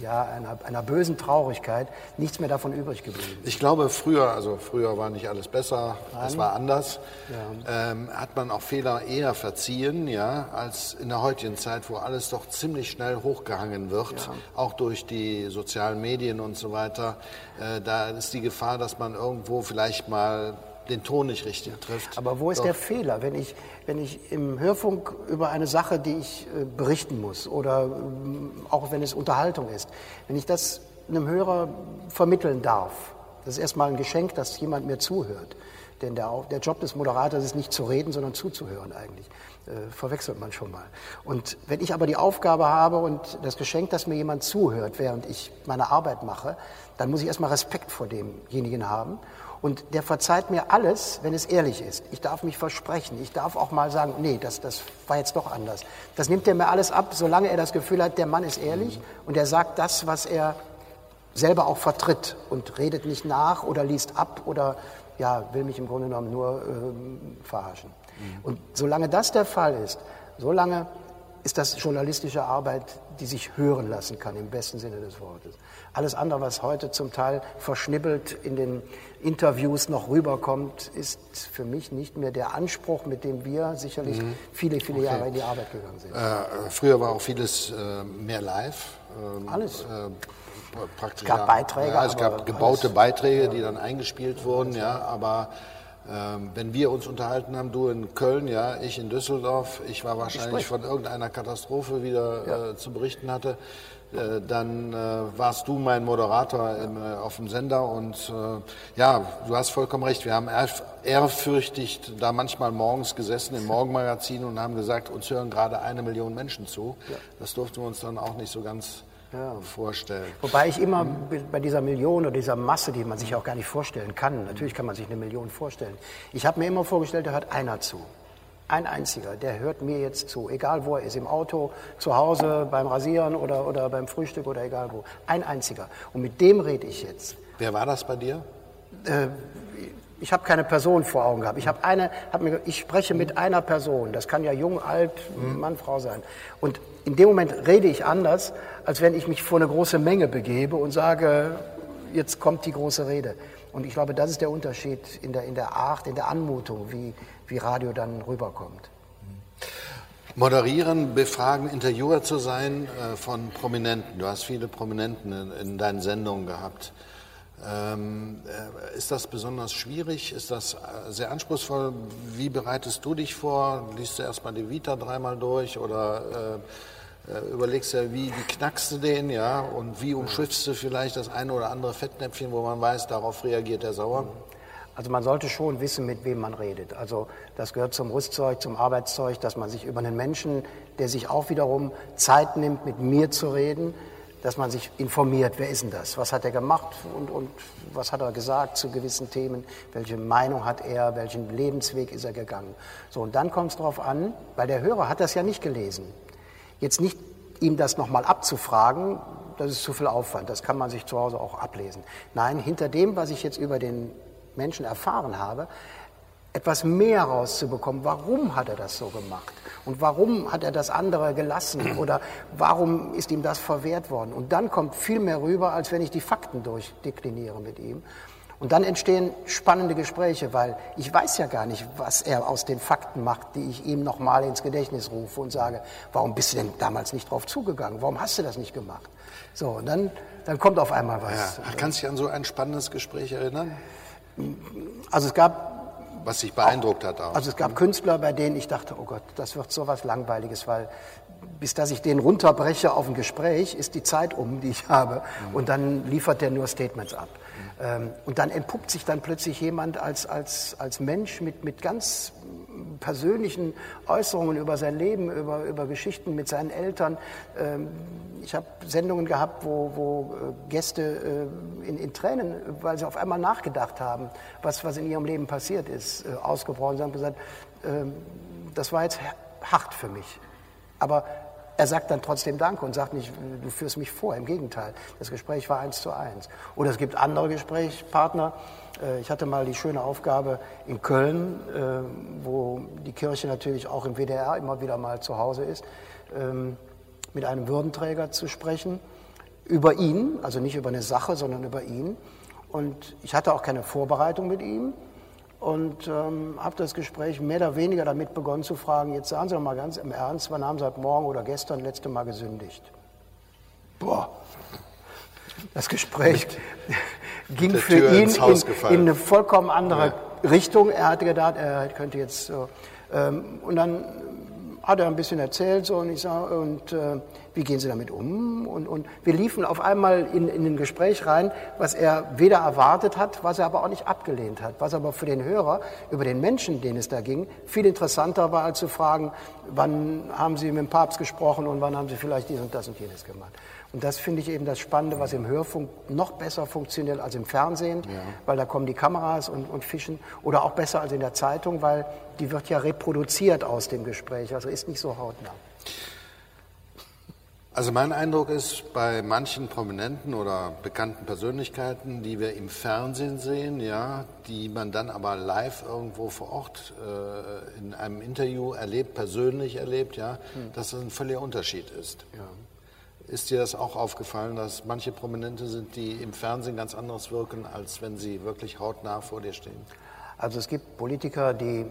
ja, einer, einer bösen Traurigkeit, nichts mehr davon übrig geblieben. Ich glaube, früher, also früher war nicht alles besser, es war anders, ja. ähm, hat man auch Fehler eher verziehen, ja, als in der heutigen Zeit, wo alles doch ziemlich schnell hochgehangen wird, auch durch die sozialen Medien und so weiter. Äh, da ist die Gefahr, dass man irgendwo vielleicht mal den Ton nicht richtig trifft. Aber wo ist Doch. der Fehler, wenn ich, wenn ich im Hörfunk über eine Sache, die ich äh, berichten muss oder ähm, auch wenn es Unterhaltung ist, wenn ich das einem Hörer vermitteln darf, das ist erstmal ein Geschenk, dass jemand mir zuhört. Denn der, der Job des Moderators ist nicht zu reden, sondern zuzuhören eigentlich. Äh, verwechselt man schon mal. Und wenn ich aber die Aufgabe habe und das Geschenk, dass mir jemand zuhört, während ich meine Arbeit mache, dann muss ich erstmal Respekt vor demjenigen haben und der verzeiht mir alles, wenn es ehrlich ist. Ich darf mich versprechen. Ich darf auch mal sagen, nee, das, das war jetzt doch anders. Das nimmt er mir alles ab, solange er das Gefühl hat, der Mann ist ehrlich mhm. und er sagt das, was er selber auch vertritt und redet nicht nach oder liest ab oder ja, will mich im Grunde genommen nur ähm, verarschen. Mhm. Und solange das der Fall ist, solange ist das journalistische Arbeit, die sich hören lassen kann, im besten Sinne des Wortes. Alles andere, was heute zum Teil verschnibbelt in den Interviews noch rüberkommt, ist für mich nicht mehr der Anspruch, mit dem wir sicherlich mhm. viele, viele okay. Jahre in die Arbeit gegangen sind. Äh, früher war auch vieles äh, mehr live. Ähm, alles. Äh, praktisch, es gab ja, Beiträge. Ja, es gab gebaute alles. Beiträge, die dann eingespielt wurden, ja, aber ähm, wenn wir uns unterhalten haben, du in Köln, ja, ich in Düsseldorf, ich war wahrscheinlich von irgendeiner Katastrophe wieder ja. äh, zu berichten hatte, dann äh, warst du mein Moderator im, äh, auf dem Sender und äh, ja, du hast vollkommen recht, wir haben ehrfürchtig da manchmal morgens gesessen im Morgenmagazin und haben gesagt, uns hören gerade eine Million Menschen zu. Ja. Das durften wir uns dann auch nicht so ganz ja. vorstellen. Wobei ich immer bei dieser Million oder dieser Masse, die man sich auch gar nicht vorstellen kann, natürlich kann man sich eine Million vorstellen, ich habe mir immer vorgestellt, da hört einer zu. Ein einziger, der hört mir jetzt zu, egal wo er ist, im Auto, zu Hause, beim Rasieren oder, oder beim Frühstück oder egal wo. Ein einziger. Und mit dem rede ich jetzt. Wer war das bei dir? Äh, ich habe keine Person vor Augen gehabt. Ich, hab eine, hab mir, ich spreche mit einer Person. Das kann ja jung, alt, Mann, Frau sein. Und in dem Moment rede ich anders, als wenn ich mich vor eine große Menge begebe und sage, jetzt kommt die große Rede. Und ich glaube, das ist der Unterschied in der, in der Art, in der Anmutung, wie, wie Radio dann rüberkommt. Moderieren, befragen, Interviewer zu sein äh, von Prominenten. Du hast viele Prominenten in, in deinen Sendungen gehabt. Ähm, äh, ist das besonders schwierig? Ist das äh, sehr anspruchsvoll? Wie bereitest du dich vor? Liest du erstmal die Vita dreimal durch oder äh, äh, überlegst du, wie, wie knackst du den, ja? Und wie umschiffst du vielleicht das eine oder andere Fettnäpfchen, wo man weiß, darauf reagiert er sauer? Also man sollte schon wissen, mit wem man redet. Also das gehört zum Rüstzeug, zum Arbeitszeug, dass man sich über einen Menschen, der sich auch wiederum Zeit nimmt, mit mir zu reden, dass man sich informiert, wer ist denn das, was hat er gemacht und, und was hat er gesagt zu gewissen Themen, welche Meinung hat er, welchen Lebensweg ist er gegangen. So, und dann kommt es darauf an, weil der Hörer hat das ja nicht gelesen. Jetzt nicht ihm das nochmal abzufragen, das ist zu viel Aufwand, das kann man sich zu Hause auch ablesen. Nein, hinter dem, was ich jetzt über den Menschen erfahren habe, etwas mehr rauszubekommen. Warum hat er das so gemacht? Und warum hat er das andere gelassen? Oder warum ist ihm das verwehrt worden? Und dann kommt viel mehr rüber, als wenn ich die Fakten durchdekliniere mit ihm. Und dann entstehen spannende Gespräche, weil ich weiß ja gar nicht, was er aus den Fakten macht, die ich ihm nochmal ins Gedächtnis rufe und sage, warum bist du denn damals nicht drauf zugegangen? Warum hast du das nicht gemacht? So, und dann, dann kommt auf einmal was. Ja. Kannst du dich an so ein spannendes Gespräch erinnern? Also es gab was sich beeindruckt hat auch. Also es gab Künstler, bei denen ich dachte, oh Gott, das wird so was Langweiliges, weil bis dass ich den runterbreche auf ein Gespräch, ist die Zeit um, die ich habe. Mhm. Und dann liefert der nur Statements ab. Mhm. Und dann entpuppt sich dann plötzlich jemand als, als, als Mensch mit, mit ganz persönlichen Äußerungen über sein Leben, über, über Geschichten mit seinen Eltern. Ähm, ich habe Sendungen gehabt, wo, wo äh, Gäste äh, in, in, Tränen, weil sie auf einmal nachgedacht haben, was, was in ihrem Leben passiert ist, äh, ausgebrochen. Sie haben gesagt, ähm, das war jetzt hart für mich. Aber er sagt dann trotzdem Danke und sagt nicht, du führst mich vor. Im Gegenteil, das Gespräch war eins zu eins. Oder es gibt andere Gesprächspartner. Äh, ich hatte mal die schöne Aufgabe in Köln, äh, wo die Kirche natürlich auch im WDR immer wieder mal zu Hause ist, ähm, mit einem Würdenträger zu sprechen über ihn, also nicht über eine Sache, sondern über ihn. Und ich hatte auch keine Vorbereitung mit ihm und ähm, habe das Gespräch mehr oder weniger damit begonnen zu fragen, jetzt sagen Sie doch mal ganz im Ernst, wann haben Sie heute Morgen oder gestern letzte Mal gesündigt? Boah, das Gespräch ging für ihn in, in, eine vollkommen andere ja. Richtung. Er hatte gedacht, er könnte jetzt so. Ähm, und dann hat er ein bisschen erzählt so und ich sage, und äh, wie gehen Sie damit um? Und, und wir liefen auf einmal in, in ein Gespräch rein, was er weder erwartet hat, was er aber auch nicht abgelehnt hat, was aber für den Hörer über den Menschen, den es da ging, viel interessanter war, als zu fragen, wann haben Sie mit dem Papst gesprochen und wann haben Sie vielleicht dies und das und jenes gemacht. Und das finde ich eben das Spannende, was im Hörfunk noch besser funktioniert als im Fernsehen, ja. weil da kommen die Kameras und, und fischen. Oder auch besser als in der Zeitung, weil die wird ja reproduziert aus dem Gespräch, also ist nicht so hautnah. Also mein Eindruck ist, bei manchen Prominenten oder bekannten Persönlichkeiten, die wir im Fernsehen sehen, ja, die man dann aber live irgendwo vor Ort äh, in einem Interview erlebt, persönlich erlebt, ja, hm. dass das ein völliger Unterschied ist. Ja. Ist dir das auch aufgefallen, dass manche Prominente sind, die im Fernsehen ganz anderes wirken, als wenn sie wirklich hautnah vor dir stehen? Also es gibt Politiker, die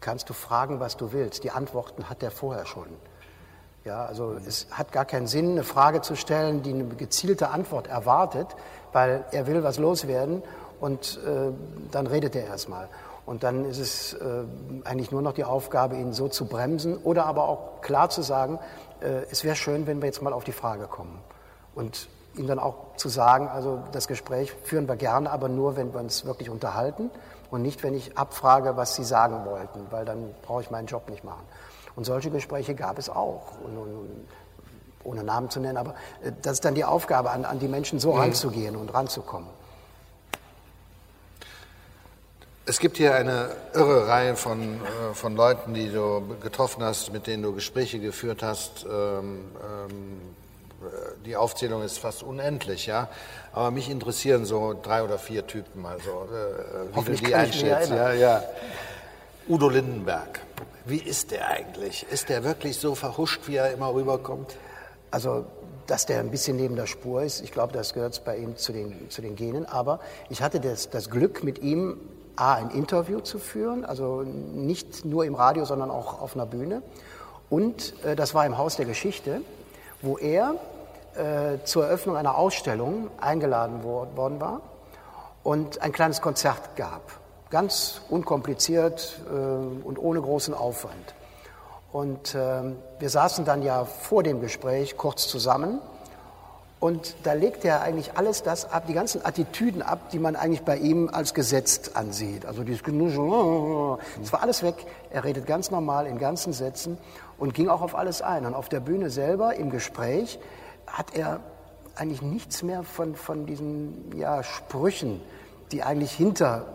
kannst du fragen, was du willst. Die Antworten hat er vorher schon. Ja, also mhm. es hat gar keinen Sinn, eine Frage zu stellen, die eine gezielte Antwort erwartet, weil er will was loswerden und äh, dann redet er erstmal. Und dann ist es äh, eigentlich nur noch die Aufgabe, ihn so zu bremsen oder aber auch klar zu sagen, es wäre schön, wenn wir jetzt mal auf die Frage kommen. Und ihm dann auch zu sagen, also das Gespräch führen wir gerne, aber nur, wenn wir uns wirklich unterhalten und nicht, wenn ich abfrage, was Sie sagen wollten, weil dann brauche ich meinen Job nicht machen. Und solche Gespräche gab es auch. Und, und, ohne Namen zu nennen, aber äh, das ist dann die Aufgabe, an, an die Menschen so mhm. ranzugehen und ranzukommen. Es gibt hier eine irre Reihe von, äh, von Leuten, die du getroffen hast, mit denen du Gespräche geführt hast. Ähm, ähm, die Aufzählung ist fast unendlich, ja. Aber mich interessieren so drei oder vier Typen, also äh, wie du die einschätzt. Ja, ja. Udo Lindenberg, wie ist der eigentlich? Ist der wirklich so verhuscht, wie er immer rüberkommt? Also dass der ein bisschen neben der Spur ist. Ich glaube, das gehört bei ihm zu den, zu den Genen. Aber ich hatte das, das Glück, mit ihm A, ein Interview zu führen, also nicht nur im Radio, sondern auch auf einer Bühne. Und äh, das war im Haus der Geschichte, wo er äh, zur Eröffnung einer Ausstellung eingeladen worden war und ein kleines Konzert gab. Ganz unkompliziert äh, und ohne großen Aufwand. Und äh, wir saßen dann ja vor dem Gespräch kurz zusammen und da legt er eigentlich alles das ab, die ganzen Attitüden ab, die man eigentlich bei ihm als gesetzt ansieht. Also dieses das war alles weg. Er redet ganz normal in ganzen Sätzen und ging auch auf alles ein. Und auf der Bühne selber im Gespräch hat er eigentlich nichts mehr von, von diesen ja, Sprüchen, die eigentlich hinter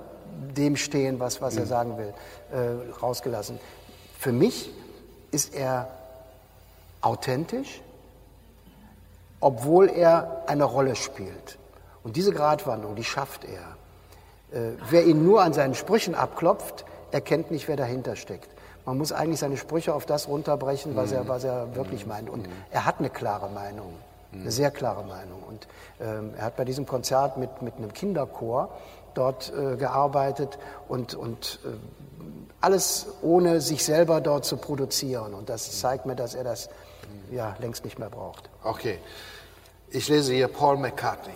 dem stehen, was, was er mhm. sagen will, äh, rausgelassen. Für mich ist er authentisch, obwohl er eine Rolle spielt. Und diese Gratwanderung, die schafft er. Äh, wer ihn nur an seinen Sprüchen abklopft, erkennt nicht, wer dahinter steckt. Man muss eigentlich seine Sprüche auf das runterbrechen, was, er, was er wirklich meint. Und er hat eine klare Meinung, eine sehr klare Meinung. Und ähm, er hat bei diesem Konzert mit, mit einem Kinderchor dort äh, gearbeitet und, und äh, alles ohne sich selber dort zu produzieren. Und das zeigt mir, dass er das ja, längst nicht mehr braucht. Okay. Ich lese hier Paul McCartney.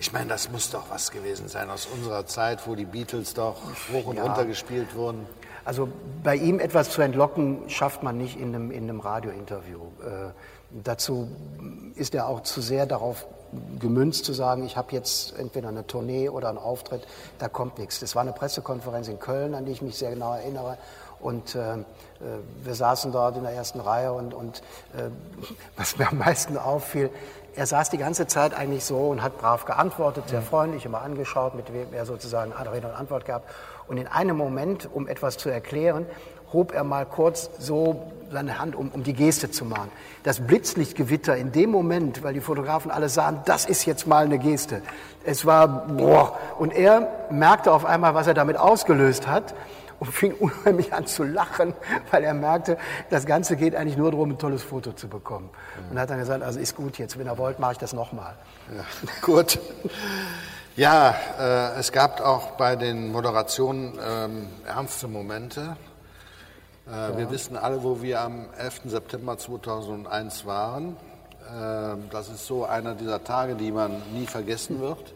Ich meine, das muss doch was gewesen sein aus unserer Zeit, wo die Beatles doch hoch und ja. runter gespielt wurden. Also bei ihm etwas zu entlocken, schafft man nicht in einem, in einem Radiointerview. Äh, dazu ist er auch zu sehr darauf gemünzt zu sagen, ich habe jetzt entweder eine Tournee oder einen Auftritt, da kommt nichts. Das war eine Pressekonferenz in Köln, an die ich mich sehr genau erinnere. Und äh, wir saßen dort in der ersten Reihe und, und äh, was mir am meisten auffiel, er saß die ganze Zeit eigentlich so und hat brav geantwortet, sehr freundlich, immer angeschaut, mit wem er sozusagen Rede und Antwort gab. Und in einem Moment, um etwas zu erklären, hob er mal kurz so seine Hand, um, um die Geste zu machen. Das Blitzlichtgewitter in dem Moment, weil die Fotografen alle sahen, das ist jetzt mal eine Geste. Es war, boah. Und er merkte auf einmal, was er damit ausgelöst hat und fing unheimlich an zu lachen, weil er merkte, das Ganze geht eigentlich nur darum, ein tolles Foto zu bekommen. Mhm. Und hat dann gesagt, also ist gut jetzt, wenn ihr wollt, mache ich das nochmal. Ja, gut. Ja, äh, es gab auch bei den Moderationen ähm, ernste Momente. Äh, ja. Wir wissen alle, wo wir am 11. September 2001 waren. Äh, das ist so einer dieser Tage, die man nie vergessen wird.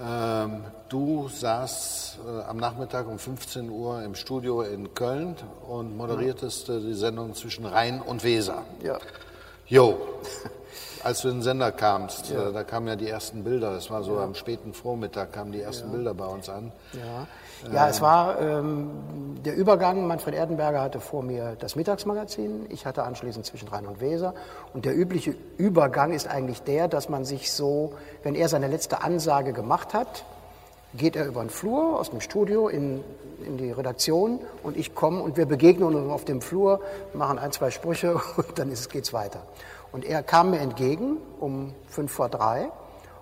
Ähm, du saßt äh, am Nachmittag um 15 Uhr im Studio in Köln und moderiertest äh, die Sendung zwischen Rhein und Weser. Ja. Jo. Als du in den Sender kamst, ja. äh, da kamen ja die ersten Bilder. Es war so ja. am späten Vormittag kamen die ersten ja. Bilder bei uns an. Ja. Ja, es war ähm, der Übergang. Manfred Erdenberger hatte vor mir das Mittagsmagazin. Ich hatte anschließend zwischen Rhein und Weser. Und der übliche Übergang ist eigentlich der, dass man sich so, wenn er seine letzte Ansage gemacht hat, geht er über den Flur aus dem Studio in, in die Redaktion und ich komme und wir begegnen uns auf dem Flur, machen ein, zwei Sprüche und dann geht es weiter. Und er kam mir entgegen um fünf vor drei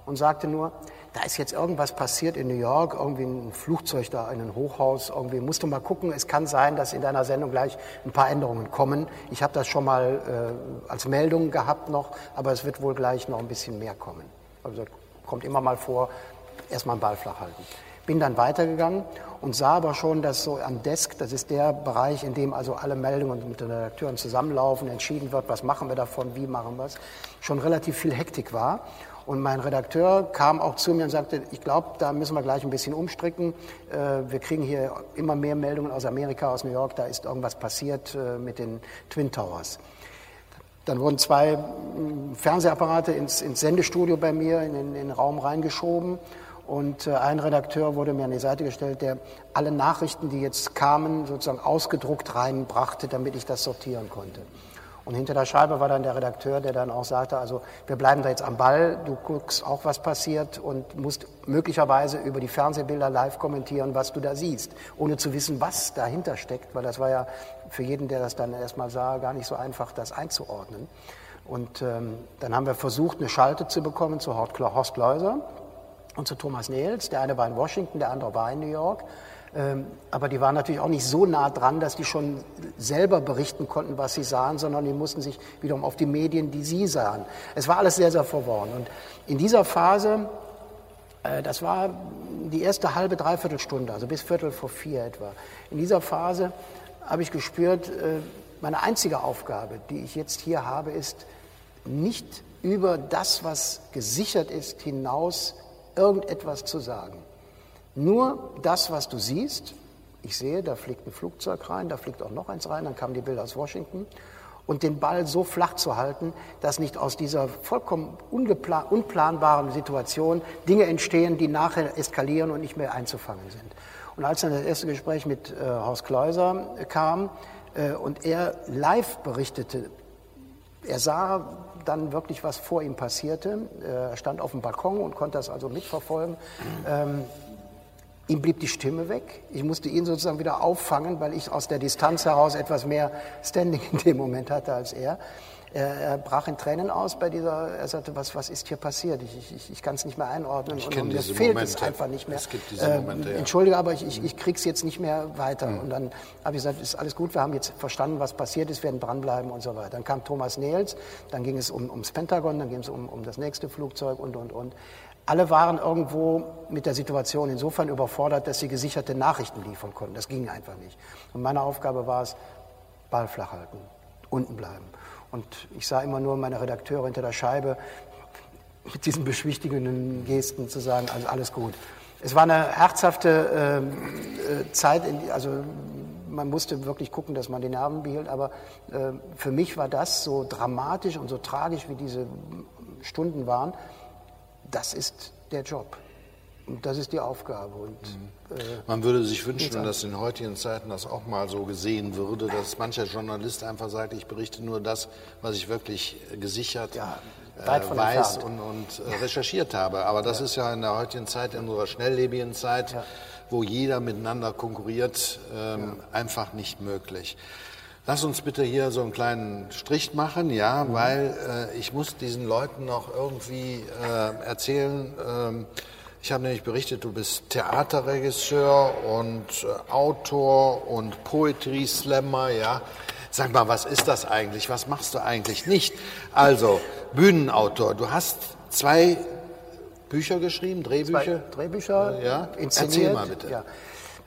und sagte nur, da ist jetzt irgendwas passiert in New York, irgendwie ein Flugzeug da in ein Hochhaus, irgendwie musst du mal gucken, es kann sein, dass in deiner Sendung gleich ein paar Änderungen kommen. Ich habe das schon mal äh, als Meldung gehabt noch, aber es wird wohl gleich noch ein bisschen mehr kommen. Also kommt immer mal vor, erstmal einen Ball flach halten. Bin dann weitergegangen und sah aber schon, dass so am Desk, das ist der Bereich, in dem also alle Meldungen mit den Redakteuren zusammenlaufen, entschieden wird, was machen wir davon, wie machen wir es, schon relativ viel Hektik war. Und mein Redakteur kam auch zu mir und sagte, ich glaube, da müssen wir gleich ein bisschen umstricken. Äh, wir kriegen hier immer mehr Meldungen aus Amerika, aus New York, da ist irgendwas passiert äh, mit den Twin Towers. Dann wurden zwei mm, Fernsehapparate ins, ins Sendestudio bei mir in, in den Raum reingeschoben. Und äh, ein Redakteur wurde mir an die Seite gestellt, der alle Nachrichten, die jetzt kamen, sozusagen ausgedruckt reinbrachte, damit ich das sortieren konnte. Und hinter der Scheibe war dann der Redakteur, der dann auch sagte, also wir bleiben da jetzt am Ball, du guckst auch, was passiert und musst möglicherweise über die Fernsehbilder live kommentieren, was du da siehst, ohne zu wissen, was dahinter steckt, weil das war ja für jeden, der das dann erstmal sah, gar nicht so einfach, das einzuordnen. Und ähm, dann haben wir versucht, eine Schalte zu bekommen zu Horst Kleuser und zu Thomas Nehls. Der eine war in Washington, der andere war in New York. Ähm, aber die waren natürlich auch nicht so nah dran, dass die schon selber berichten konnten, was sie sahen, sondern die mussten sich wiederum auf die Medien, die sie sahen. Es war alles sehr, sehr verworren. Und in dieser Phase, äh, das war die erste halbe, dreiviertel Stunde, also bis Viertel vor vier etwa, in dieser Phase habe ich gespürt, äh, meine einzige Aufgabe, die ich jetzt hier habe, ist nicht über das, was gesichert ist, hinaus irgendetwas zu sagen. Nur das, was du siehst, ich sehe, da fliegt ein Flugzeug rein, da fliegt auch noch eins rein, dann kamen die Bilder aus Washington, und den Ball so flach zu halten, dass nicht aus dieser vollkommen unplanbaren Situation Dinge entstehen, die nachher eskalieren und nicht mehr einzufangen sind. Und als dann das erste Gespräch mit äh, Horst Kleuser kam äh, und er live berichtete, er sah dann wirklich, was vor ihm passierte. Er stand auf dem Balkon und konnte das also mitverfolgen. Ähm, ihm blieb die Stimme weg. Ich musste ihn sozusagen wieder auffangen, weil ich aus der Distanz heraus etwas mehr Standing in dem Moment hatte als er. Er, brach in Tränen aus bei dieser, er sagte, was, was ist hier passiert? Ich, ich, ich kann es nicht mehr einordnen ich und, und mir fehlt Momente. es einfach nicht mehr. Es gibt diese Momente, äh, ja. Entschuldige, aber ich, ich, ich krieg's jetzt nicht mehr weiter. Mhm. Und dann habe ich gesagt, ist alles gut, wir haben jetzt verstanden, was passiert ist, werden dranbleiben und so weiter. Dann kam Thomas Nehls, dann ging es um, ums Pentagon, dann ging es um, um das nächste Flugzeug und, und, und. Alle waren irgendwo mit der Situation insofern überfordert, dass sie gesicherte Nachrichten liefern konnten. Das ging einfach nicht. Und meine Aufgabe war es, Ball flach halten, unten bleiben. Und ich sah immer nur meine Redakteure hinter der Scheibe mit diesen beschwichtigenden Gesten zu sagen, also alles gut. Es war eine herzhafte äh, Zeit, in, also man musste wirklich gucken, dass man die Nerven behielt, aber äh, für mich war das so dramatisch und so tragisch, wie diese Stunden waren, das ist der Job. Und das ist die Aufgabe. Und, äh, Man würde sich wünschen, dass in heutigen Zeiten das auch mal so gesehen würde, dass mancher Journalist einfach sagt, ich berichte nur das, was ich wirklich gesichert ja, äh, weiß und, und äh, recherchiert habe. Aber das ja. ist ja in der heutigen Zeit, in unserer schnelllebigen Zeit, ja. wo jeder miteinander konkurriert, ähm, einfach nicht möglich. Lass uns bitte hier so einen kleinen Strich machen, ja, mhm. weil äh, ich muss diesen Leuten noch irgendwie äh, erzählen. Ich habe nämlich berichtet, du bist Theaterregisseur und äh, Autor und Poetry Slammer, ja. Sag mal, was ist das eigentlich? Was machst du eigentlich nicht? Also, Bühnenautor. Du hast zwei Bücher geschrieben, Drehbücher? Zwei Drehbücher, ja. Erzähl mal bitte. Ja.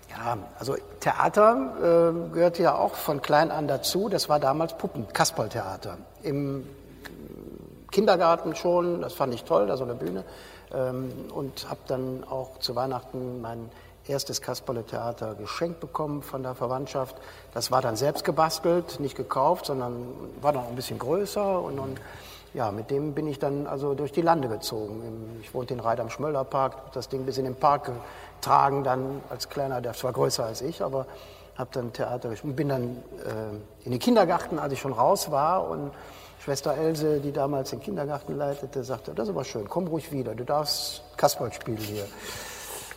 Ja, also Theater äh, gehörte ja auch von klein an dazu. Das war damals Puppen, Kasperltheater. Im Kindergarten schon, das fand ich toll, da so eine Bühne. Ähm, und habe dann auch zu Weihnachten mein erstes Kasperle-Theater geschenkt bekommen von der Verwandtschaft. Das war dann selbst gebastelt, nicht gekauft, sondern war dann ein bisschen größer. Und, und ja, mit dem bin ich dann also durch die Lande gezogen. Ich wohnte in Reit am Schmöllerpark, das Ding bis in den Park getragen, dann als kleiner, der war größer als ich, aber habe dann Theater gespielt. Bin dann äh, in den Kindergarten, als ich schon raus war und Schwester Else, die damals den Kindergarten leitete, sagte, das ist aber schön, komm ruhig wieder, du darfst Kasperl spielen hier.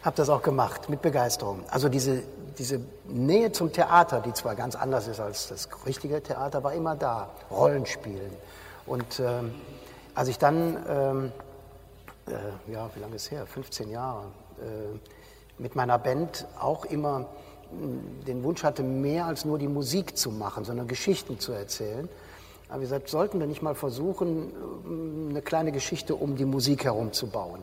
Hab das auch gemacht, mit Begeisterung. Also diese, diese Nähe zum Theater, die zwar ganz anders ist als das richtige Theater, war immer da. Rollenspielen. Und ähm, als ich dann, ähm, äh, ja, wie lange ist es her? 15 Jahre, äh, mit meiner Band auch immer den Wunsch hatte, mehr als nur die Musik zu machen, sondern Geschichten zu erzählen, aber wir gesagt, sollten wir nicht mal versuchen, eine kleine Geschichte um die Musik herum zu bauen.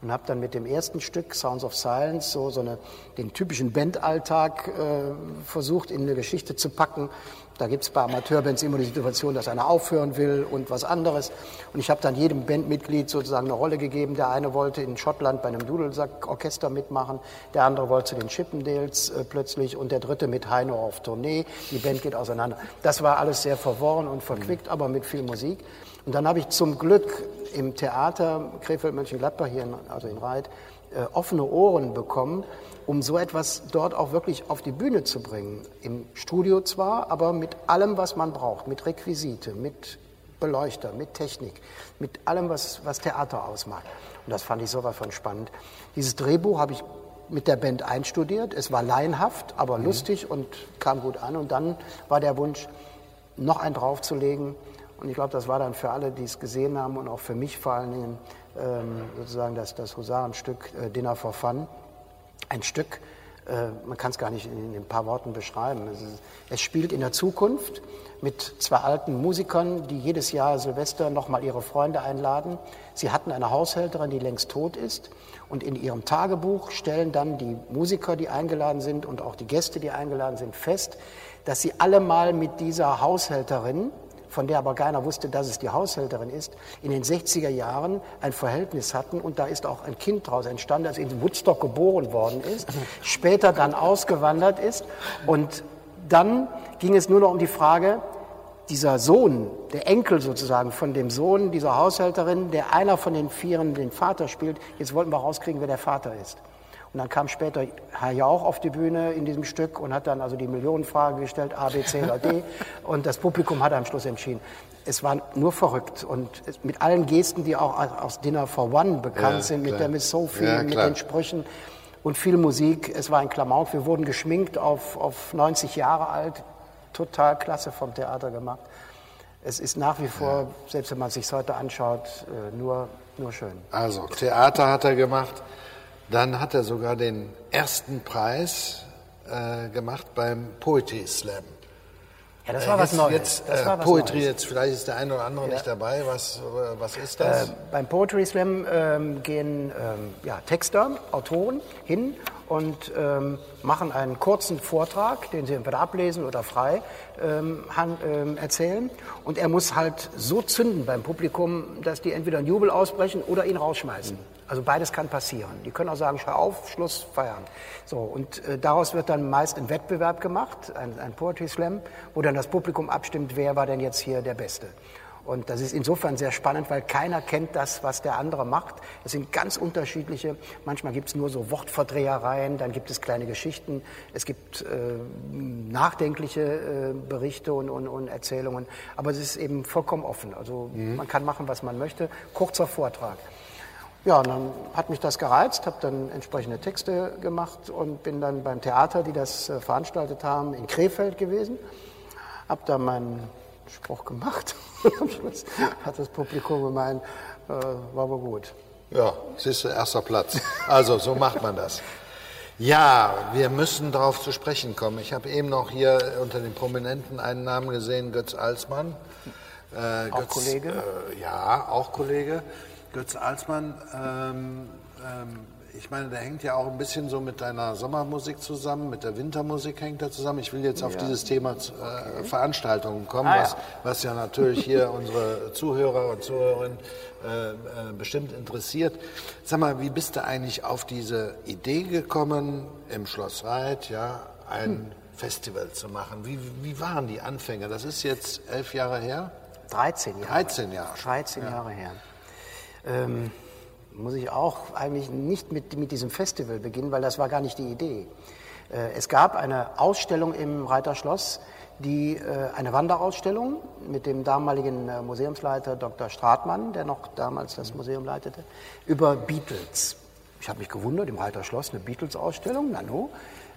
Und habe dann mit dem ersten Stück, Sounds of Silence, so, so eine, den typischen Bandalltag äh, versucht, in eine Geschichte zu packen. Da gibt es bei Amateurbands immer die Situation, dass einer aufhören will und was anderes. Und ich habe dann jedem Bandmitglied sozusagen eine Rolle gegeben. Der eine wollte in Schottland bei einem Dudelsack-Orchester mitmachen, der andere wollte zu den Chippendales äh, plötzlich und der dritte mit Heino auf Tournee. Die Band geht auseinander. Das war alles sehr verworren und verquickt, mhm. aber mit viel Musik. Und dann habe ich zum Glück im Theater Krefeld-Mönchengladbach hier, in, also in Reit, äh, offene Ohren bekommen, um so etwas dort auch wirklich auf die Bühne zu bringen. Im Studio zwar, aber mit allem, was man braucht, mit Requisite, mit Beleuchter, mit Technik, mit allem, was, was Theater ausmacht. Und das fand ich sowas von spannend. Dieses Drehbuch habe ich mit der Band einstudiert. Es war laienhaft, aber mhm. lustig und kam gut an. Und dann war der Wunsch, noch einen draufzulegen. Und ich glaube, das war dann für alle, die es gesehen haben und auch für mich vor allen Dingen ähm, sozusagen das, das Husarenstück äh, Dinner for Fun ein Stück, äh, man kann es gar nicht in, ein paar Worten beschreiben. Es, es, spielt in der Zukunft mit zwei alten Musikern, die jedes Jahr Silvester nochmal ihre Freunde einladen. Sie hatten eine Haushälterin, die längst tot ist. Und in ihrem Tagebuch stellen dann die Musiker, die eingeladen sind und auch die Gäste, die eingeladen sind, fest, dass sie alle mal mit dieser Haushälterin von der aber keiner wusste, dass es die Haushälterin ist, in den 60er Jahren ein Verhältnis hatten und da ist auch ein Kind daraus entstanden, das in Woodstock geboren worden ist, später dann ausgewandert ist und dann ging es nur noch um die Frage, dieser Sohn, der Enkel sozusagen von dem Sohn dieser Haushälterin, der einer von den Vieren den Vater spielt, jetzt wollten wir rauskriegen, wer der Vater ist. Und dann kam später Herr Jauch auf die Bühne in diesem Stück und hat dann also die Millionenfrage gestellt, A, B, C oder D. Und das Publikum hat am Schluss entschieden. Es war nur verrückt und mit allen Gesten, die auch aus Dinner for One bekannt ja, sind, mit der Miss Sophie, ja, mit den Sprüchen und viel Musik. Es war ein Klamauk. Wir wurden geschminkt auf, auf 90 Jahre alt. Total klasse vom Theater gemacht. Es ist nach wie vor, ja. selbst wenn man es sich heute anschaut, äh, nur, nur schön. Also, Theater hat er gemacht. Dann hat er sogar den ersten Preis äh, gemacht beim Poetry Slam. Ja, das war was Neues. Jetzt, das äh, Poetry, Neues. jetzt vielleicht ist der eine oder andere ja. nicht dabei. Was, was ist das? Äh, beim Poetry Slam ähm, gehen ähm, ja, Texter, Autoren hin und ähm, machen einen kurzen Vortrag, den sie entweder ablesen oder frei ähm, ähm, erzählen. Und er muss halt so zünden beim Publikum, dass die entweder einen Jubel ausbrechen oder ihn rausschmeißen. Also beides kann passieren. Die können auch sagen, schau auf, Schluss, feiern. So, und äh, daraus wird dann meist ein Wettbewerb gemacht, ein, ein Poetry Slam, wo dann das Publikum abstimmt, wer war denn jetzt hier der Beste. Und das ist insofern sehr spannend, weil keiner kennt das, was der andere macht. Es sind ganz unterschiedliche. Manchmal gibt es nur so Wortverdrehereien, dann gibt es kleine Geschichten, es gibt äh, nachdenkliche äh, Berichte und, und, und, Erzählungen. Aber es ist eben vollkommen offen. Also mhm. man kann machen, was man möchte. Kurzer Vortrag. Ja, und dann hat mich das gereizt, habe dann entsprechende Texte gemacht und bin dann beim Theater, die das äh, veranstaltet haben, in Krefeld gewesen. Habe da meinen Spruch gemacht und am Schluss hat das Publikum gemeint, äh, war aber gut. Ja, siehst du, erster Platz. Also, so macht man das. Ja, wir müssen darauf zu sprechen kommen. Ich habe eben noch hier unter den Prominenten einen Namen gesehen, Götz Alsmann. Äh, auch Götz, Kollege? Äh, ja, auch Kollege. Götz Alsmann, ähm, ähm, ich meine, der hängt ja auch ein bisschen so mit deiner Sommermusik zusammen, mit der Wintermusik hängt er zusammen. Ich will jetzt auf ja. dieses Thema äh. Veranstaltungen kommen, ah, was, ja. was, ja natürlich hier unsere Zuhörer und Zuhörerinnen äh, äh, bestimmt interessiert. Sag mal, wie bist du eigentlich auf diese Idee gekommen, im Schloss Reit, ja, ein hm. Festival zu machen? Wie, wie waren die Anfänge? Das ist jetzt elf Jahre her? 13 Jahre. 13 Jahre. 13 ja. Jahre her. Ähm, muss ich auch eigentlich nicht mit, mit diesem Festival beginnen, weil das war gar nicht die Idee. Äh, es gab eine Ausstellung im Reiterschloss, die, äh, eine Wanderausstellung mit dem damaligen äh, Museumsleiter Dr. Stratmann, der noch damals das Museum leitete, über Beatles. Ich habe mich gewundert, im Reiterschloss eine Beatles-Ausstellung, Nano.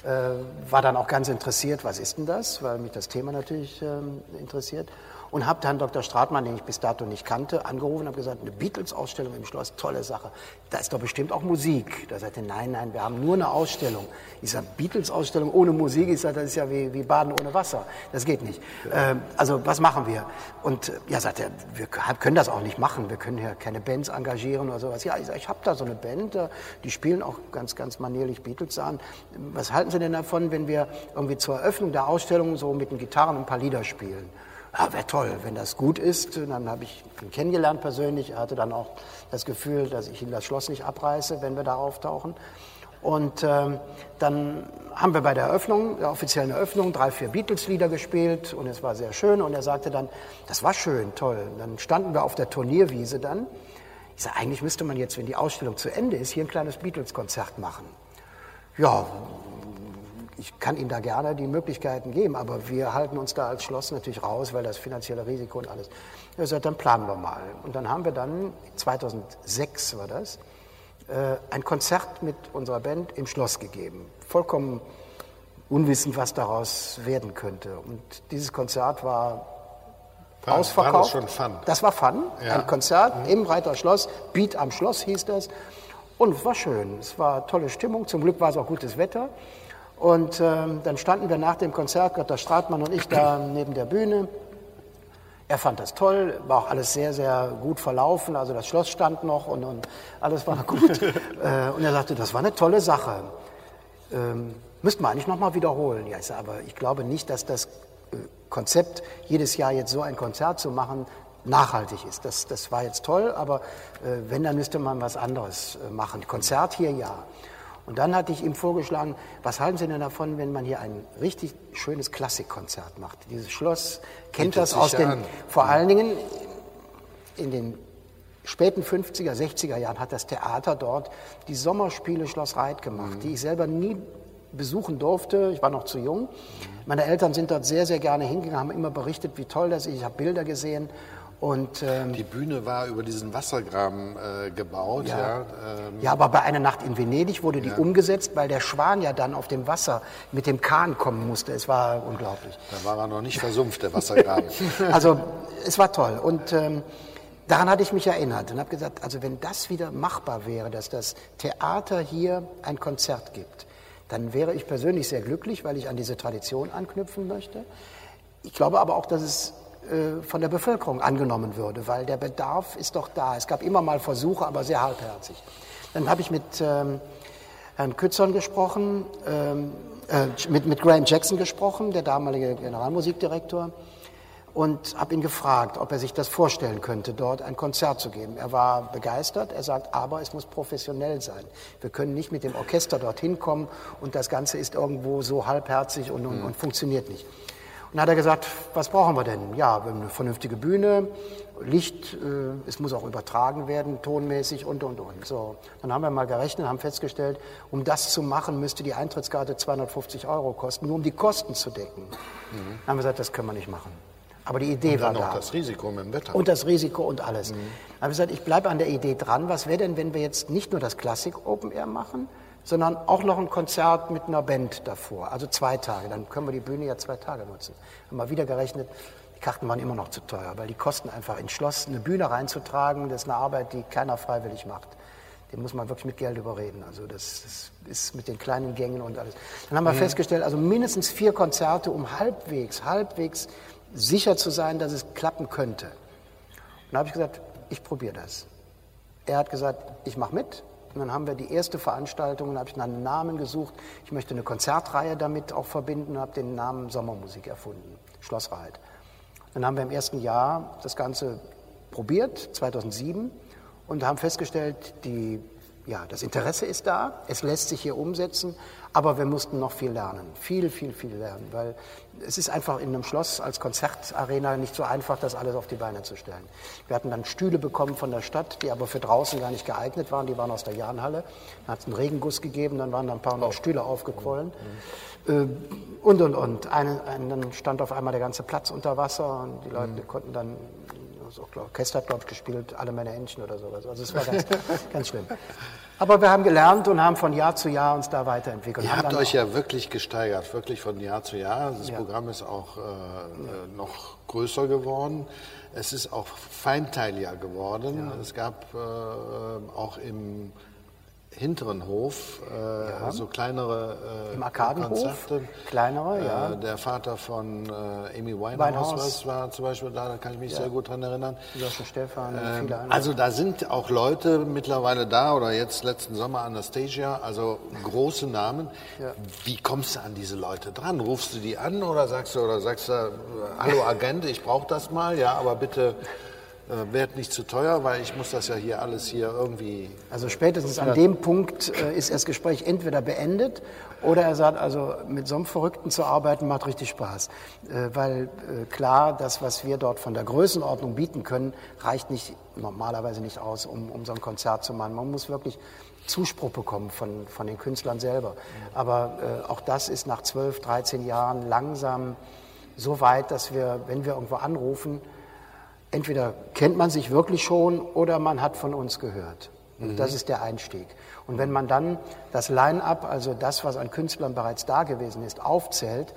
War dann auch ganz interessiert, was ist denn das, weil mich das Thema natürlich ähm, interessiert und habe dann Dr. Stratmann, den ich bis dato nicht kannte, angerufen und habe gesagt, eine Beatles-Ausstellung im Schloss, tolle Sache. Da ist doch bestimmt auch Musik. Da sagte nein, nein, wir haben nur eine Ausstellung. Ich sage, Beatles-Ausstellung ohne Musik, ich sage, das ist ja wie, wie Baden ohne Wasser. Das geht nicht. Ja. Ähm, also was machen wir? Und ja, sagt er, wir können das auch nicht machen. Wir können ja keine Bands engagieren oder sowas. Ja, ich sage, ich habe da so eine Band, äh, die spielen auch ganz, ganz manierlich Beatles an. Was halten Sie denn davon, wenn wir irgendwie zur Eröffnung der Ausstellung so mit den Gitarren ein paar Lieder spielen? Ja, wäre toll, wenn das gut ist. Und dann habe ich ihn kennengelernt persönlich. Er hatte dann auch das Gefühl, dass ich ihm das Schloss nicht abreiße, wenn wir da auftauchen. Und ähm, dann haben wir bei der Eröffnung, der offiziellen Eröffnung, drei, vier Beatles-Lieder gespielt und es war sehr schön. Und er sagte dann, das war schön, toll. Und dann standen wir auf der Turnierwiese dann. Ich sage, eigentlich müsste man jetzt, wenn die Ausstellung zu Ende ist, hier ein kleines Beatles-Konzert machen. Ja, ich kann Ihnen da gerne die Möglichkeiten geben, aber wir halten uns da als Schloss natürlich raus, weil das finanzielle Risiko und alles. Er sagt, dann planen wir mal. Und dann haben wir dann, 2006 war das, äh, ein Konzert mit unserer Band im Schloss gegeben. Vollkommen unwissend, was daraus werden könnte. Und dieses Konzert war Fun. ausverkauft. War das schon Fun? Das war Fun. Ja. Ein Konzert mhm. im Reiter Schloss, Beat am Schloss hieß das. Und es war schön. Es war tolle Stimmung. Zum Glück war es auch gutes Wetter. Und ähm, dann standen wir nach dem Konzert, Gott, Stratmann und ich, da neben der Bühne. Er fand das toll, war auch alles sehr, sehr gut verlaufen. Also das Schloss stand noch und, und alles war gut. äh, und er sagte, das war eine tolle Sache. Ähm, müssten wir eigentlich nochmal wiederholen. Ja, ich sage, aber ich glaube nicht, dass das äh, Konzept, jedes Jahr jetzt so ein Konzert zu machen, nachhaltig ist. Das, das war jetzt toll, aber äh, wenn, dann müsste man was anderes äh, machen. Konzert hier ja. Und dann hatte ich ihm vorgeschlagen, was halten Sie denn davon, wenn man hier ein richtig schönes Klassikkonzert macht? Dieses Schloss kennt das aus den, an. vor allen Dingen in den späten 50er, 60er Jahren hat das Theater dort die Sommerspiele Schloss Reit gemacht, die ich selber nie besuchen durfte. Ich war noch zu jung. Meine Eltern sind dort sehr, sehr gerne hingegangen, haben immer berichtet, wie toll das ist. Ich habe Bilder gesehen. Und ähm, Die Bühne war über diesen Wassergraben äh, gebaut. Ja. ja, ähm, ja, aber bei einer Nacht in Venedig wurde die umgesetzt, weil der Schwan ja dann auf dem Wasser mit dem Kahn kommen musste. Es war unglaublich. da war er noch nicht versumpft, der Wassergraben. Also es war toll und ähm, daran hatte ich mich erinnert und habe gesagt, also wenn das wieder machbar wäre, dass das Theater hier ein Konzert gibt, dann wäre ich persönlich sehr glücklich, weil ich an diese Tradition anknüpfen möchte. Ich glaube aber auch, dass es von der Bevölkerung angenommen würde, weil der Bedarf ist doch da. Es gab immer mal Versuche, aber sehr halbherzig. Dann habe ich mit ähm, Herrn Kützern gesprochen, ähm, äh, mit, mit Graham Jackson gesprochen, der damalige Generalmusikdirektor, und habe ihn gefragt, ob er sich das vorstellen könnte, dort ein Konzert zu geben. Er war begeistert. Er sagt, aber es muss professionell sein. Wir können nicht mit dem Orchester dorthin kommen und das Ganze ist irgendwo so halbherzig und, und, und funktioniert nicht. Und dann hat er gesagt, was brauchen wir denn? Ja, wir haben eine vernünftige Bühne, Licht, äh, es muss auch übertragen werden, tonmäßig und, und, und. So, dann haben wir mal gerechnet, haben festgestellt, um das zu machen, müsste die Eintrittskarte 250 Euro kosten, nur um die Kosten zu decken. Dann haben wir gesagt, das können wir nicht machen. Aber die Idee Dann war noch da. das Risiko mit dem Wetter. Und das Risiko und alles. Dann habe ich gesagt, ich bleibe an der Idee dran. Was wäre denn, wenn wir jetzt nicht nur das Klassik Open Air machen, sondern auch noch ein Konzert mit einer Band davor? Also zwei Tage. Dann können wir die Bühne ja zwei Tage nutzen. Haben wir wieder gerechnet. Die Karten waren immer noch zu teuer, weil die kosten einfach ins Schloss eine Bühne reinzutragen. Das ist eine Arbeit, die keiner freiwillig macht. Den muss man wirklich mit Geld überreden. Also das, das ist mit den kleinen Gängen und alles. Dann haben wir festgestellt, also mindestens vier Konzerte, um halbwegs, halbwegs sicher zu sein, dass es klappen könnte. Und dann habe ich gesagt, ich probiere das. Er hat gesagt, ich mache mit. Und dann haben wir die erste Veranstaltung, dann habe ich nach einem Namen gesucht. Ich möchte eine Konzertreihe damit auch verbinden und habe den Namen Sommermusik erfunden, Schloss Reit. Dann haben wir im ersten Jahr das Ganze probiert, 2007, und haben festgestellt, die, ja, das Interesse ist da, es lässt sich hier umsetzen, aber wir mussten noch viel lernen, viel, viel, viel lernen, weil es ist einfach in einem Schloss als Konzertarena nicht so einfach, das alles auf die Beine zu stellen. Wir hatten dann Stühle bekommen von der Stadt, die aber für draußen gar nicht geeignet waren, die waren aus der Jahnhalle. Dann hat es einen Regenguss gegeben, dann waren da ein paar hundert Stühle aufgequollen. Äh, Und, und, und. Eine, ein, dann stand auf einmal der ganze Platz unter Wasser und die Leute konnten dann, Orchester hat, glaube ich, gespielt, alle meine Entchen oder sowas. Also es war ganz, ganz schlimm. Aber wir haben gelernt und haben von Jahr zu Jahr uns da weiterentwickelt. Ihr habt euch ja wirklich gesteigert, wirklich von Jahr zu Jahr. Das Ja. Programm ist auch äh, äh, noch größer geworden. Es ist auch feinteiliger geworden. Es gab äh, auch im hinteren Hof äh, so kleinere äh, Im Arkadenhof, Konzerte. kleinere, ja. Äh, der Vater von äh, Amy Winehouse, Winehouse. war zum Beispiel da, da kann ich mich sehr gut dran erinnern. Joschen Stefan Ähm, viele andere. also da sind auch Leute mittlerweile da oder jetzt letzten Sommer Anastasia, also große Namen. Wie kommst du an diese Leute dran? Rufst du die an oder sagst du oder sagst du, äh, hallo Agent, ich brauche das mal, ja, aber bitte äh, werd nicht zu teuer, weil ich muss das ja hier alles hier irgendwie. Also spätestens an dem Punkt äh, ist das Gespräch entweder beendet oder er sagt, also mit so einem Verrückten zu arbeiten macht richtig Spaß. Äh, weil äh, klar, das, was wir dort von der Größenordnung bieten können, reicht nicht normalerweise nicht aus, um, um so ein Konzert zu machen. Man muss wirklich Zuspruch bekommen von, von den Künstlern selber. Aber äh, auch das ist nach 12, 13 Jahren langsam so weit, dass wir, wenn wir irgendwo anrufen, entweder kennt man sich wirklich schon oder man hat von uns gehört. Und das ist der Einstieg. Und wenn man dann das Line-up, also das, was an Künstlern bereits da gewesen ist, aufzählt,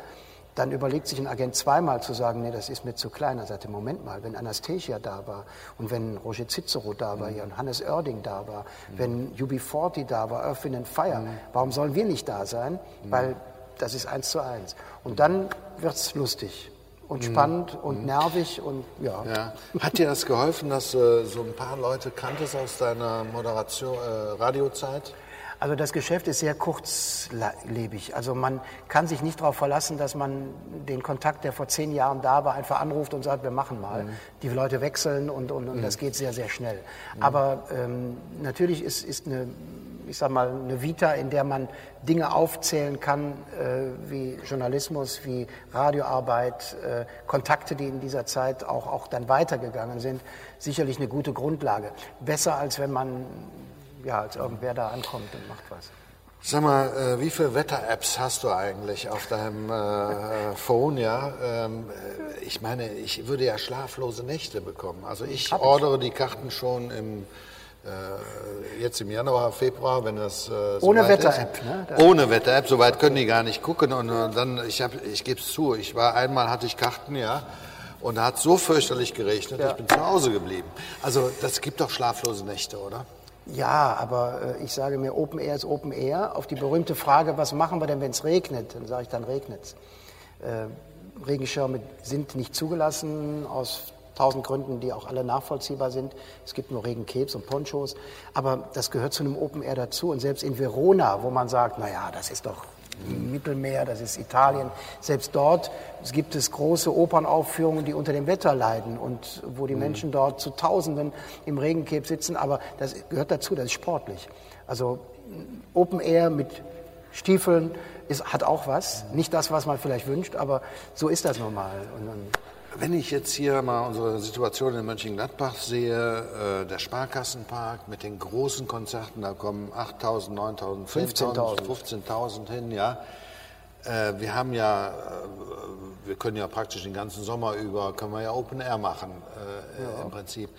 dann überlegt sich ein Agent zweimal zu sagen, nee, das ist mir zu klein. Er sagte, Moment mal, wenn Anastasia da war und wenn Roger Cicero da war hier und Hannes Oerding da war, wenn UB40 da war, Earth, Wind Fire, warum sollen wir nicht da sein? Weil das ist eins zu eins. Und dann wird's lustig und spannend und nervig und ja. Ja. Hat dir das geholfen, dass du so ein paar Leute kanntest aus deiner Moderation, äh, Radiozeit? Also das Geschäft ist sehr kurzlebig. Also man kann sich nicht darauf verlassen, dass man den Kontakt, der vor zehn Jahren da war, einfach anruft und sagt, wir machen mal. Mhm. Die Leute wechseln und, und, und mhm. das geht sehr, sehr schnell. Mhm. Aber ähm, natürlich ist, ist eine ich sag mal, eine Vita, in der man Dinge aufzählen kann, äh, wie Journalismus, wie Radioarbeit, äh, Kontakte, die in dieser Zeit auch, auch dann weitergegangen sind, sicherlich eine gute Grundlage. Besser, als wenn man, ja, als irgendwer da ankommt und macht was. Sag mal, äh, wie viele Wetter-Apps hast du eigentlich auf deinem äh, Phone? Ja, ähm, äh, ich meine, ich würde ja schlaflose Nächte bekommen. Also ich ordere die Karten schon im äh, jetzt im Januar, Februar, wenn das äh, ohne Wetter-App, ne? Ohne Wetter-App, soweit können die gar nicht gucken. Und, und dann, ich habe, ich gebe es zu, ich war einmal hatte ich Karten, ja, und da hat so fürchterlich geregnet, ja. ich bin zu Hause geblieben. Also das gibt doch schlaflose Nächte, oder? Ja, aber äh, ich sage mir, Open Air ist Open Air. Auf die berühmte Frage, was machen wir denn, wenn es regnet? Dann sage ich, dann regnet es. Äh, Regenschirme sind nicht zugelassen aus tausend Gründen, die auch alle nachvollziehbar sind. Es gibt nur Regenkebs und Ponchos, aber das gehört zu einem Open Air dazu. Und selbst in Verona, wo man sagt, naja, das ist doch Mittelmeer, das ist Italien. Selbst dort gibt es große Opernaufführungen, die unter dem Wetter leiden und wo die mhm. Menschen dort zu Tausenden im Regenkeb sitzen. Aber das gehört dazu, das ist sportlich. Also Open Air mit Stiefeln ist, hat auch was. Nicht das, was man vielleicht wünscht, aber so ist das normal. Und dann wenn ich jetzt hier mal unsere Situation in Mönchengladbach sehe, äh, der Sparkassenpark mit den großen Konzerten, da kommen 8.000, 9.000, 15.000 15 hin, ja. Äh, wir haben ja, äh, wir können ja praktisch den ganzen Sommer über, können wir ja Open Air machen, äh, ja. im Prinzip.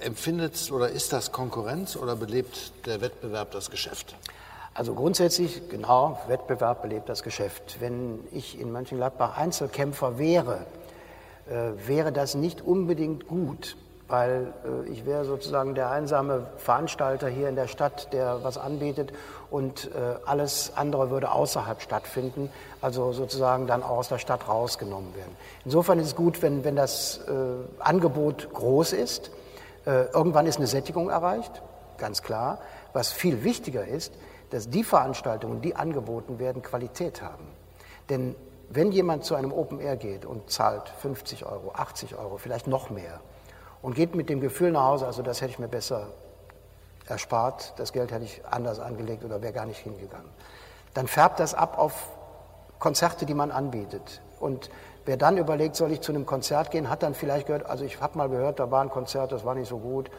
Empfindet oder ist das Konkurrenz oder belebt der Wettbewerb das Geschäft? Also grundsätzlich, genau, Wettbewerb belebt das Geschäft. Wenn ich in Mönchengladbach Einzelkämpfer wäre, wäre das nicht unbedingt gut, weil äh, ich wäre sozusagen der einsame Veranstalter hier in der Stadt, der was anbietet und äh, alles andere würde außerhalb stattfinden, also sozusagen dann auch aus der Stadt rausgenommen werden. Insofern ist es gut, wenn, wenn das Angebot groß ist. Irgendwann ist eine Sättigung erreicht, ganz klar. Was viel wichtiger ist, dass die Veranstaltungen, die angeboten werden, Qualität haben. Denn wenn jemand zu einem Open Air geht und zahlt 50 Euro, 80 Euro, vielleicht noch mehr und geht mit dem Gefühl nach Hause, also das hätte ich mir besser erspart, das Geld hätte ich anders angelegt oder wäre gar nicht hingegangen, dann färbt das ab auf Konzerte, die man anbietet. Und wer dann überlegt, soll ich zu einem Konzert gehen, hat dann vielleicht gehört, also ich habe mal gehört, da war ein Konzert, das war nicht so gut,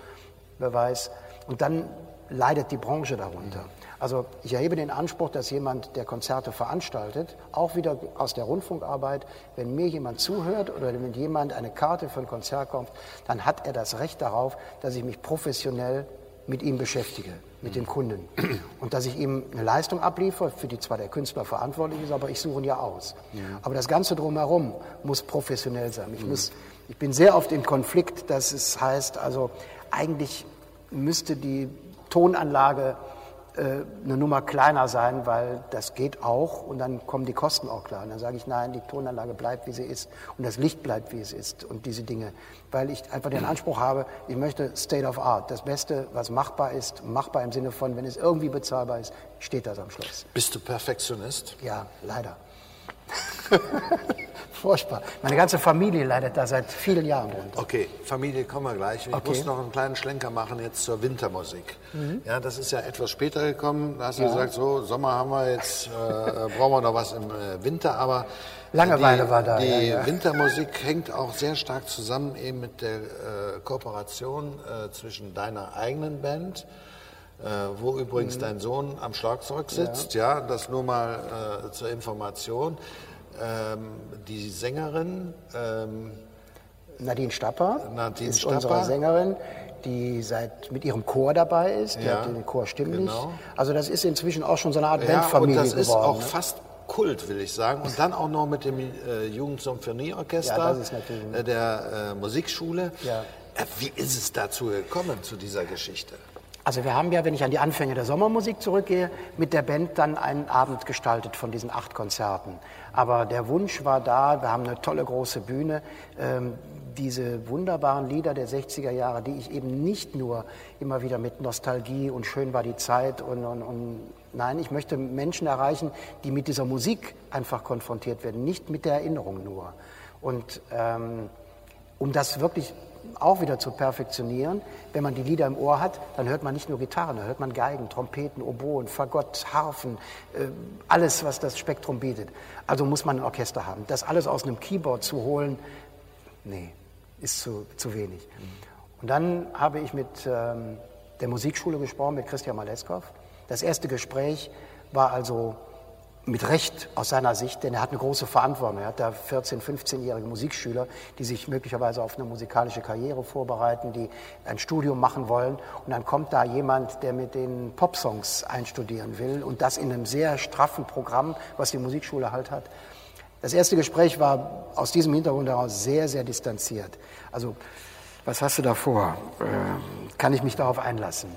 wer weiß. Und dann leidet die Branche darunter. Also ich erhebe den Anspruch, dass jemand, der Konzerte veranstaltet, auch wieder aus der Rundfunkarbeit, wenn mir jemand zuhört oder wenn jemand eine Karte für ein Konzert kommt, dann hat er das Recht darauf, dass ich mich professionell mit ihm beschäftige, mit dem Kunden. Und dass ich ihm eine Leistung abliefere, für die zwar der Künstler verantwortlich ist, aber ich suche ihn ja aus. Ja. Aber das Ganze drumherum muss professionell sein. Ich, muss, ich bin sehr oft im Konflikt, dass es heißt, also eigentlich müsste die Tonanlage eine Nummer kleiner sein, weil das geht auch und dann kommen die Kosten auch klar. Und dann sage ich, nein, die Tonanlage bleibt, wie sie ist und das Licht bleibt, wie es ist und diese Dinge. Weil ich einfach den Anspruch habe, ich möchte State of Art, das Beste, was machbar ist, machbar im Sinne von, wenn es irgendwie bezahlbar ist, steht das am Schluss. Bist du Perfektionist? Ja, leider. Furchtbar. Meine ganze Familie leidet da seit vielen Jahren drunter. Okay, Familie kommen wir gleich. Ich okay. muss noch einen kleinen Schlenker machen jetzt zur Wintermusik. Mhm. Ja, das ist ja etwas später gekommen. Da hast du ja. gesagt, so Sommer haben wir jetzt, äh, brauchen wir noch was im äh, Winter, aber Langeweile die, war da. Die ja, ja. Wintermusik hängt auch sehr stark zusammen eben mit der äh, Kooperation äh, zwischen deiner eigenen Band, äh, wo übrigens mhm. dein Sohn am Schlagzeug sitzt, ja, das nur mal äh, zur Information ähm, die Sängerin. Ähm, Nadine Stapper Nadine ist Stapper. unsere Sängerin, die seit mit ihrem Chor dabei ist. Die ja, hat den Chor stimmlich. Genau. Also das ist inzwischen auch schon so eine Art ja, Bandfamilie geworden. Und das ist auch ne? fast Kult, will ich sagen. Und dann auch noch mit dem äh, Jugendsymphonieorchester ja, äh, der äh, Musikschule. Ja. Äh, wie ist es dazu gekommen, zu dieser Geschichte? Also wir haben ja, wenn ich an die Anfänge der Sommermusik zurückgehe, mit der Band dann einen Abend gestaltet von diesen acht Konzerten. Aber der Wunsch war da, wir haben eine tolle große Bühne. Ähm, diese wunderbaren Lieder der 60er Jahre, die ich eben nicht nur immer wieder mit Nostalgie und schön war die Zeit und, und, und nein, ich möchte Menschen erreichen, die mit dieser Musik einfach konfrontiert werden, nicht mit der Erinnerung nur. Und ähm, um das wirklich auch wieder zu perfektionieren, wenn man die Lieder im Ohr hat, dann hört man nicht nur Gitarren, dann hört man Geigen, Trompeten, Oboen, Fagott, Harfen, äh, alles, was das Spektrum bietet. Also muss man ein Orchester haben. Das alles aus einem Keyboard zu holen, nee, ist zu, zu wenig. Und dann habe ich mit ähm, der Musikschule gesprochen, mit Christian Maleskow. Das erste Gespräch war also mit Recht aus seiner Sicht, denn er hat eine große Verantwortung. Er hat da 14-, 15-jährige Musikschüler, die sich möglicherweise auf eine musikalische Karriere vorbereiten, die ein Studium machen wollen. Und dann kommt da jemand, der mit den Popsongs einstudieren will und das in einem sehr straffen Programm, was die Musikschule halt hat. Das erste Gespräch war aus diesem Hintergrund heraus sehr, sehr distanziert. Also, was hast du da vor? Äh, kann ich mich darauf einlassen?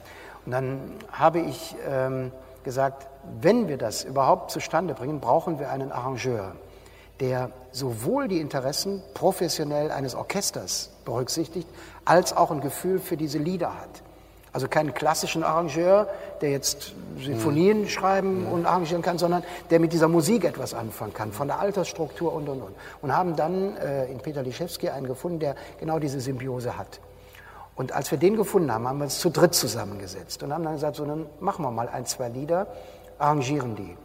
Und dann habe ich ähm, gesagt, wenn wir das überhaupt zustande bringen, brauchen wir einen Arrangeur, der sowohl die Interessen professionell eines Orchesters berücksichtigt, als auch ein Gefühl für diese Lieder hat. Also keinen klassischen Arrangeur, der jetzt Sinfonien mhm. schreiben mhm. und arrangieren kann, sondern der mit dieser Musik etwas anfangen kann, von der Altersstruktur und, und, und. Und haben dann äh, in Peter Liszewski einen gefunden, der genau diese Symbiose hat. Und als wir den gefunden haben, haben wir uns zu dritt zusammengesetzt und haben dann gesagt, so, dann machen wir mal ein, zwei Lieder, arrangieren die.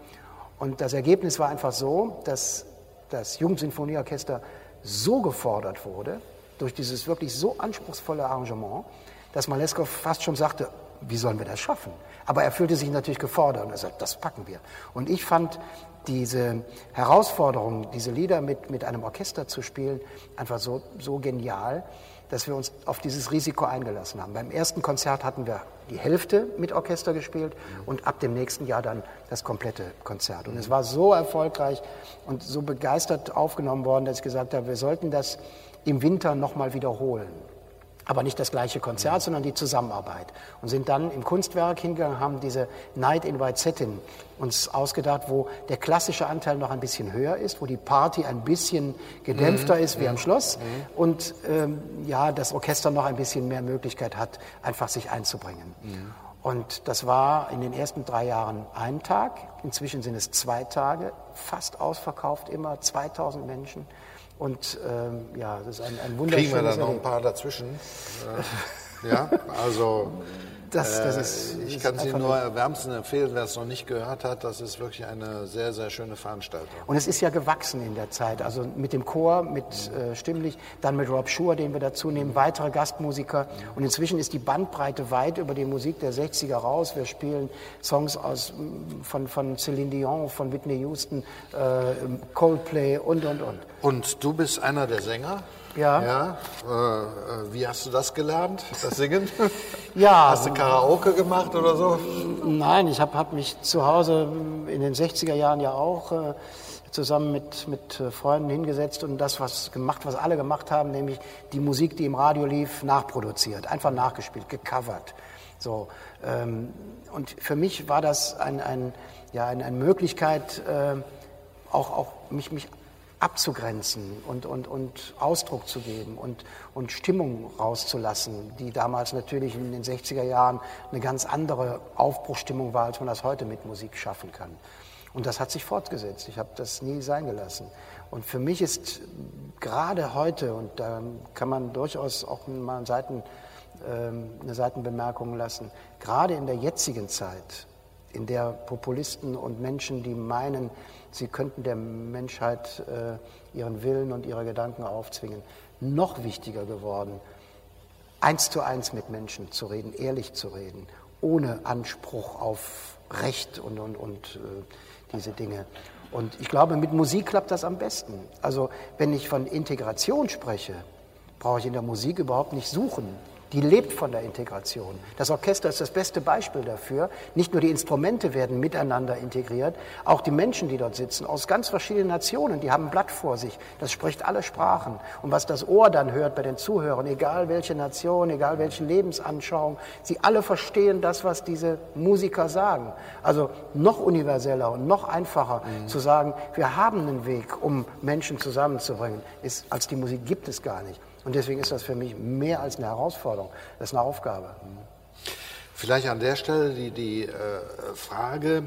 Und das Ergebnis war einfach so, dass das Jugendsinfonieorchester so gefordert wurde, durch dieses wirklich so anspruchsvolle Arrangement, dass Maleskow fast schon sagte, wie sollen wir das schaffen? Aber er fühlte sich natürlich gefordert und er sagte, das packen wir. Und ich fand diese Herausforderung, diese Lieder mit, mit einem Orchester zu spielen, einfach so, so genial, dass wir uns auf dieses Risiko eingelassen haben. Beim ersten Konzert hatten wir die Hälfte mit Orchester gespielt und ab dem nächsten Jahr dann das komplette Konzert. Und es war so erfolgreich und so begeistert aufgenommen worden, dass ich gesagt habe, wir sollten das im Winter nochmal wiederholen aber nicht das gleiche Konzert, sondern die Zusammenarbeit. Und sind dann im Kunstwerk hingegangen, haben diese Night in White Satin uns ausgedacht, wo der klassische Anteil noch ein bisschen höher ist, wo die Party ein bisschen gedämpfter mhm. ist wie am Schloss mhm. und ähm, ja, das Orchester noch ein bisschen mehr Möglichkeit hat, einfach sich einzubringen. Mhm. Und das war in den ersten drei Jahren ein Tag, inzwischen sind es zwei Tage, fast ausverkauft immer, 2000 Menschen. Und ähm, ja, das ist ein, ein wunderschönes Kriegen wir da noch ein paar dazwischen? Ja, also das, das äh, ist, ich kann es Ihnen nur wärmstens empfehlen, wer es noch nicht gehört hat. Das ist wirklich eine sehr, sehr schöne Veranstaltung. Und es ist ja gewachsen in der Zeit. Also mit dem Chor, mit äh, Stimmlich, dann mit Rob Schur, den wir dazu nehmen, weitere Gastmusiker. Und inzwischen ist die Bandbreite weit über die Musik der 60er raus. Wir spielen Songs aus, von, von Celine Dion, von Whitney Houston, äh, Coldplay und, und, und. Und du bist einer der Sänger? Ja. ja äh, wie hast du das gelernt, das Singen? ja. Hast du Karaoke gemacht oder so? Nein, ich habe hab mich zu Hause in den 60er Jahren ja auch äh, zusammen mit, mit äh, Freunden hingesetzt und das was gemacht, was alle gemacht haben, nämlich die Musik, die im Radio lief, nachproduziert, einfach nachgespielt, gecovert. So, ähm, und für mich war das ein, ein, ja, eine, eine Möglichkeit, äh, auch, auch mich, mich abzugrenzen und, und, und Ausdruck zu geben und, und Stimmung rauszulassen, die damals natürlich in den 60er Jahren eine ganz andere Aufbruchstimmung war, als man das heute mit Musik schaffen kann. Und das hat sich fortgesetzt. Ich habe das nie sein gelassen. Und für mich ist gerade heute, und da kann man durchaus auch mal eine, Seiten, ähm, eine Seitenbemerkung lassen, gerade in der jetzigen Zeit, in der Populisten und Menschen, die meinen, sie könnten der Menschheit äh, ihren Willen und ihre Gedanken aufzwingen, noch wichtiger geworden, eins zu eins mit Menschen zu reden, ehrlich zu reden, ohne Anspruch auf Recht und, und, und äh, diese Dinge. Und ich glaube, mit Musik klappt das am besten. Also wenn ich von Integration spreche, brauche ich in der Musik überhaupt nicht suchen die lebt von der Integration. Das Orchester ist das beste Beispiel dafür. Nicht nur die Instrumente werden miteinander integriert, auch die Menschen, die dort sitzen, aus ganz verschiedenen Nationen, die haben ein Blatt vor sich. Das spricht alle Sprachen. Und was das Ohr dann hört bei den Zuhörern, egal welche Nation, egal welche Lebensanschauung, sie alle verstehen das, was diese Musiker sagen. Also noch universeller und noch einfacher mhm. zu sagen, wir haben einen Weg, um Menschen zusammenzubringen, ist, als die Musik gibt es gar nicht. Und deswegen ist das für mich mehr als eine Herausforderung, das ist eine Aufgabe. Vielleicht an der Stelle die, die äh, Frage,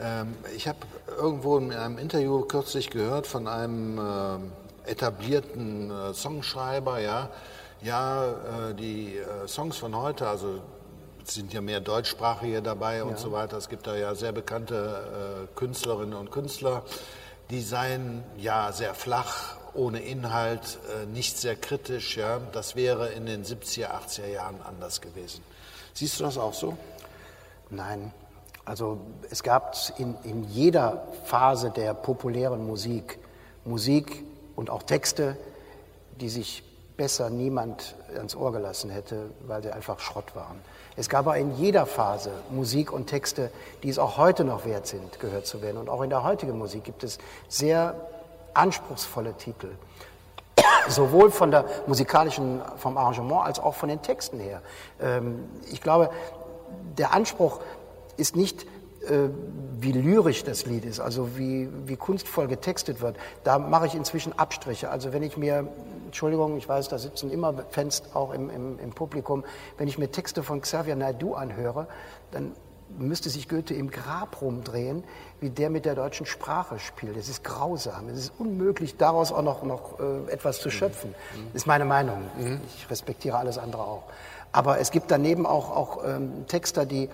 ähm, ich habe irgendwo in einem Interview kürzlich gehört von einem äh, etablierten äh, Songschreiber, ja, ja, äh, die äh, Songs von heute, also es sind ja mehr Deutschsprachige dabei und ja. so weiter. Es gibt da ja sehr bekannte äh, Künstlerinnen und Künstler, die seien ja sehr flach, ohne Inhalt, äh, nicht sehr kritisch. Ja, das wäre in den 70er, 80er Jahren anders gewesen. Siehst du das auch so? Nein. Also es gab in, in jeder Phase der populären Musik Musik und auch Texte, die sich besser niemand ans Ohr gelassen hätte, weil sie einfach Schrott waren. Es gab aber in jeder Phase Musik und Texte, die es auch heute noch wert sind, gehört zu werden. Und auch in der heutigen Musik gibt es sehr anspruchsvolle Titel. Sowohl von der musikalischen, vom Arrangement als auch von den Texten her. Ähm, ich glaube, der Anspruch ist nicht äh, wie lyrisch das Lied ist, also wie, wie kunstvoll getextet wird, da mache ich inzwischen Abstriche. Also wenn ich mir, Entschuldigung, ich weiß, da sitzen immer Fans auch im, im, im Publikum, wenn ich mir Texte von Xavier Naidoo anhöre, dann müsste sich Goethe im Grab rumdrehen, wie der mit der deutschen Sprache spielt. Es ist grausam. Es ist unmöglich, daraus auch noch, noch äh, etwas zu schöpfen. Mhm. Das ist meine Meinung. Mhm. Ich respektiere alles andere auch. Aber es gibt daneben auch, auch ähm, Texter, die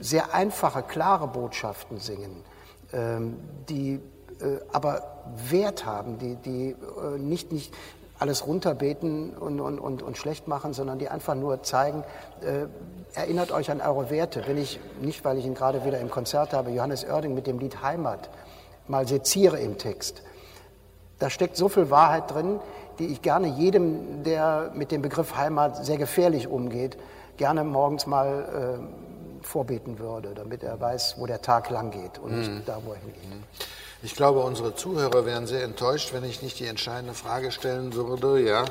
sehr einfache, klare Botschaften singen, ähm, die äh, aber Wert haben, die, die äh, nicht, nicht alles runterbeten und, und, und, und schlecht machen, sondern die einfach nur zeigen, äh, erinnert euch an eure Werte. Wenn ich, nicht weil ich ihn gerade wieder im Konzert habe, Johannes Oerding mit dem Lied Heimat mal seziere im Text, da steckt so viel Wahrheit drin, die ich gerne jedem, der mit dem Begriff Heimat sehr gefährlich umgeht, gerne morgens mal äh, vorbeten würde, damit er weiß, wo der Tag lang geht und nicht mhm. da, wo er hingeht. Mhm. Ich glaube, unsere Zuhörer wären sehr enttäuscht, wenn ich nicht die entscheidende Frage stellen würde. Ja,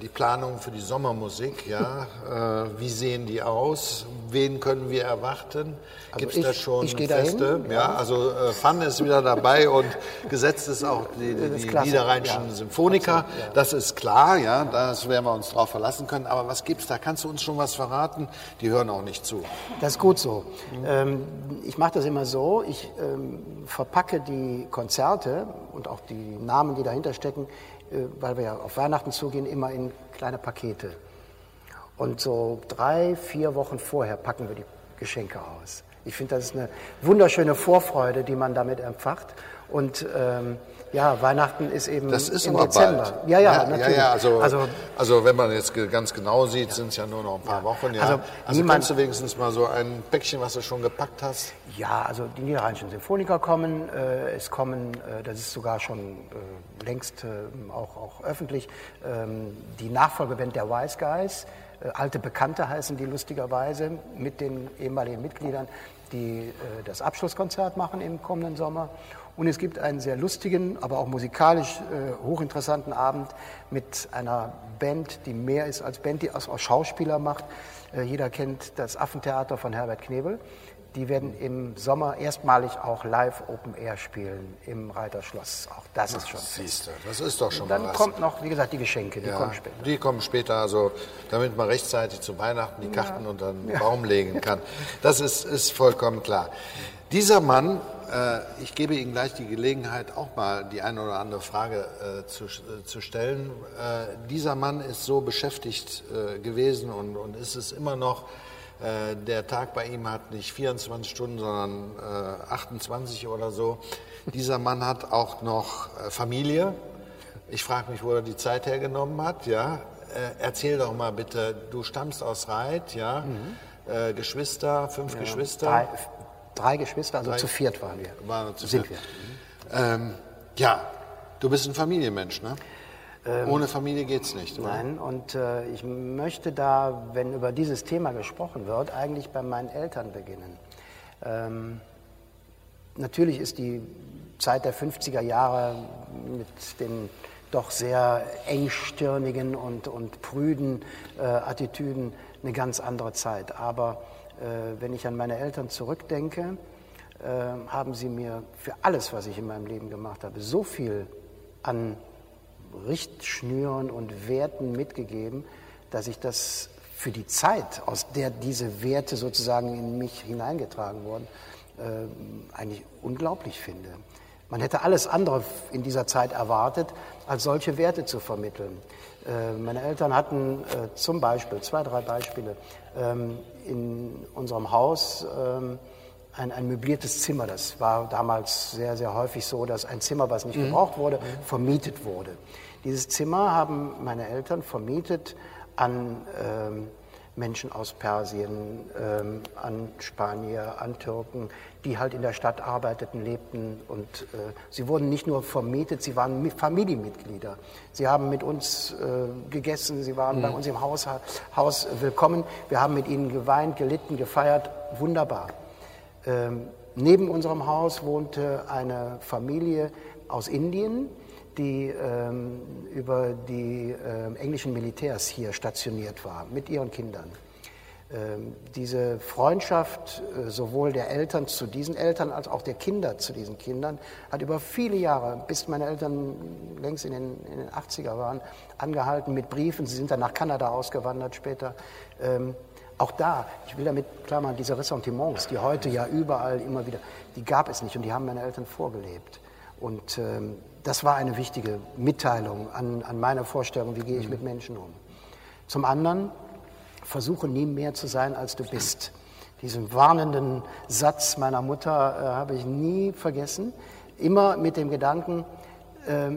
die Planung für die Sommermusik, ja, äh, wie sehen die aus? Wen können wir erwarten? Also Gibt es da schon Feste? Dahin, ja. also äh, Fun ist wieder dabei und gesetzt ist auch die, die, die niederrheinischen ja. Symphoniker. Ja. Das ist klar, ja, das werden wir uns drauf verlassen können. Aber was gibt's da? Kannst du uns schon was verraten? Die hören auch nicht zu. Das ist gut so. Ähm, ich mache das immer so, ich ähm, verpacke die Konzerte und auch die Namen, die dahinter stecken, äh, weil wir ja auf Weihnachten zugehen, immer in kleine Pakete. Und so drei, vier Wochen vorher packen wir die Geschenke aus. Ich finde, das ist eine wunderschöne Vorfreude, die man damit empfacht. Und ähm, ja, Weihnachten ist eben das ist im Dezember. Bald. Ja, ja, ja, natürlich. Ja, ja, also, also, also, wenn man jetzt ganz genau sieht, sind es ja nur noch ein paar Wochen. Ja. Also, also kannst du wenigstens mal so ein Päckchen, was du schon gepackt hast? Ja, also die niederrheinischen Symphoniker kommen. Äh, es kommen, äh, das ist sogar schon äh, längst äh, auch, auch öffentlich, ähm, die Nachfolgeband der Wise Guys. Äh, alte Bekannte heißen die lustigerweise mit den ehemaligen Mitgliedern, die äh, das Abschlusskonzert machen im kommenden Sommer. Und es gibt einen sehr lustigen, aber auch musikalisch äh, hochinteressanten Abend mit einer Band, die mehr ist als Band, die auch Schauspieler macht. Äh, jeder kennt das Affentheater von Herbert Knebel. Die werden im Sommer erstmalig auch live Open Air spielen im Reiterschloss. Auch das ist schon. Siehst du, das ist doch schon Und dann mal was. kommt noch, wie gesagt, die Geschenke, die ja, kommen später. Die kommen später, also damit man rechtzeitig zu Weihnachten die Karten ja. unter den ja. Baum legen kann. Das ist, ist vollkommen klar. Dieser Mann äh, ich gebe Ihnen gleich die Gelegenheit, auch mal die eine oder andere Frage äh, zu, äh, zu, stellen. Äh, dieser Mann ist so beschäftigt äh, gewesen und, und, ist es immer noch. Äh, der Tag bei ihm hat nicht 24 Stunden, sondern 28 oder so. Dieser Mann hat auch noch Familie. Ich frage mich, wo er die Zeit hergenommen hat. Ja, erzähl doch mal bitte. Du stammst aus Reit, ja. Mhm. Geschwister, fünf ja, Geschwister. Drei, drei Geschwister, also drei, zu viert waren wir. Waren zu Sind viert. wir. Ähm, ja, du bist ein Familienmensch, ne? Ähm, Ohne Familie geht's nicht, oder? Nein, und äh, ich möchte da, wenn über dieses Thema gesprochen wird, eigentlich bei meinen Eltern beginnen. Ähm, natürlich ist die Zeit der 50er Jahre mit den doch sehr engstirnigen und, und prüden äh, Attitüden eine ganz andere Zeit. Aber äh, wenn ich an meine Eltern zurückdenke, äh, haben sie mir für alles, was ich in meinem Leben gemacht habe, so viel an Richtschnüren und Werten mitgegeben, dass ich das für die Zeit, aus der diese Werte sozusagen in mich hineingetragen wurden, äh, eigentlich unglaublich finde. Man hätte alles andere in dieser Zeit erwartet, als solche Werte zu vermitteln. Äh, meine Eltern hatten äh, zum Beispiel, zwei, drei Beispiele, ähm, in unserem Haus ähm, ein, ein möbliertes Zimmer. Das war damals sehr, sehr häufig so, dass ein Zimmer, was nicht mhm. gebraucht wurde, vermietet wurde. Dieses Zimmer haben meine Eltern vermietet an ähm, Menschen aus Persien, ähm, an Spanier, an Türken, die halt in der Stadt arbeiteten, lebten. Und äh, sie wurden nicht nur vermietet, sie waren Familienmitglieder. Sie haben mit uns äh, gegessen, sie waren mhm. bei uns im Haus, Haus willkommen. Wir haben mit ihnen geweint, gelitten, gefeiert. Wunderbar. Ähm, neben unserem Haus wohnte eine Familie aus Indien, die ähm, über die äh, englischen Militärs hier stationiert war, mit ihren Kindern. Ähm, diese Freundschaft äh, sowohl der Eltern zu diesen Eltern als auch der Kinder zu diesen Kindern hat über viele Jahre, bis meine Eltern längst in den, in den 80er waren, angehalten mit Briefen. Sie sind dann nach Kanada ausgewandert später. Ähm, auch da, ich will damit klar machen, diese Ressentiments, die heute ja überall immer wieder, die gab es nicht und die haben meine Eltern vorgelebt. Und ähm, das war eine wichtige Mitteilung an, an meine Vorstellung, wie gehe ich mit Menschen um. Zum anderen, versuche nie mehr zu sein, als du bist. Diesen warnenden Satz meiner Mutter äh, habe ich nie vergessen. Immer mit dem Gedanken, äh,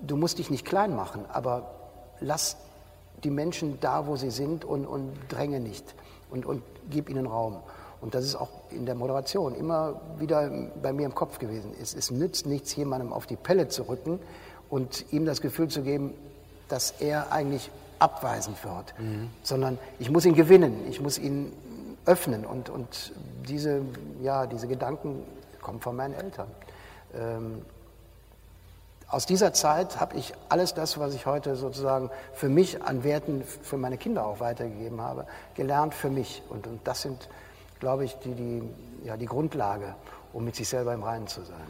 du musst dich nicht klein machen, aber lass die Menschen da, wo sie sind und, und dränge nicht und, und gib ihnen Raum. Und das ist auch in der Moderation immer wieder bei mir im Kopf gewesen. Es, es nützt nichts, jemandem auf die Pelle zu rücken und ihm das Gefühl zu geben, dass er eigentlich abweisend wird, mhm. sondern ich muss ihn gewinnen, ich muss ihn öffnen und, und diese, ja, diese Gedanken kommen von meinen Eltern. Ähm, aus dieser Zeit habe ich alles das, was ich heute sozusagen für mich an Werten für meine Kinder auch weitergegeben habe, gelernt für mich. Und, und das sind glaube ich, die, die, ja, die Grundlage, um mit sich selber im Reinen zu sein.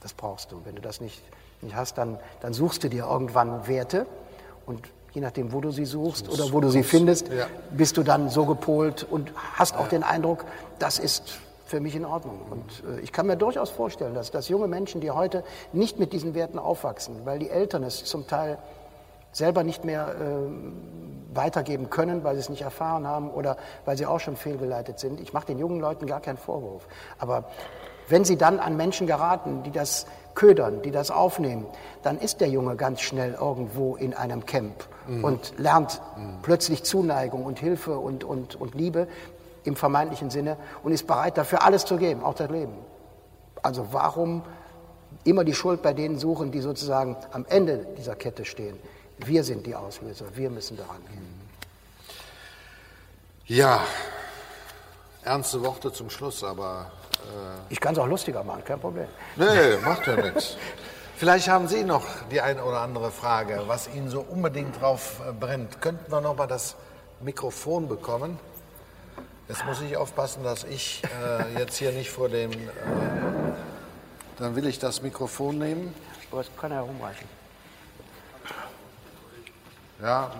Das brauchst du. Wenn du das nicht, nicht hast, dann, dann suchst du dir irgendwann Werte und je nachdem, wo du sie suchst oder wo du sie findest, ja. bist du dann so gepolt und hast auch ja. den Eindruck, das ist für mich in Ordnung. Und äh, ich kann mir durchaus vorstellen, dass, dass junge Menschen, die heute nicht mit diesen Werten aufwachsen, weil die Eltern es zum Teil selber nicht mehr äh, weitergeben können, weil sie es nicht erfahren haben oder weil sie auch schon fehlgeleitet sind. Ich mache den jungen Leuten gar keinen Vorwurf. Aber wenn sie dann an Menschen geraten, die das ködern, die das aufnehmen, dann ist der Junge ganz schnell irgendwo in einem Camp mhm. und lernt mhm. plötzlich Zuneigung und Hilfe und, und, und Liebe im vermeintlichen Sinne und ist bereit dafür alles zu geben, auch das Leben. Also warum immer die Schuld bei denen suchen, die sozusagen am Ende dieser Kette stehen? Wir sind die Auslöser, wir müssen daran gehen. Ja, ernste Worte zum Schluss, aber. Äh ich kann es auch lustiger machen, kein Problem. Nee, macht ja nichts. Vielleicht haben Sie noch die eine oder andere Frage, was Ihnen so unbedingt drauf äh, brennt. Könnten wir noch mal das Mikrofon bekommen? Jetzt muss ich aufpassen, dass ich äh, jetzt hier nicht vor dem. Äh, dann will ich das Mikrofon nehmen. Aber es kann herumreichen. Ja.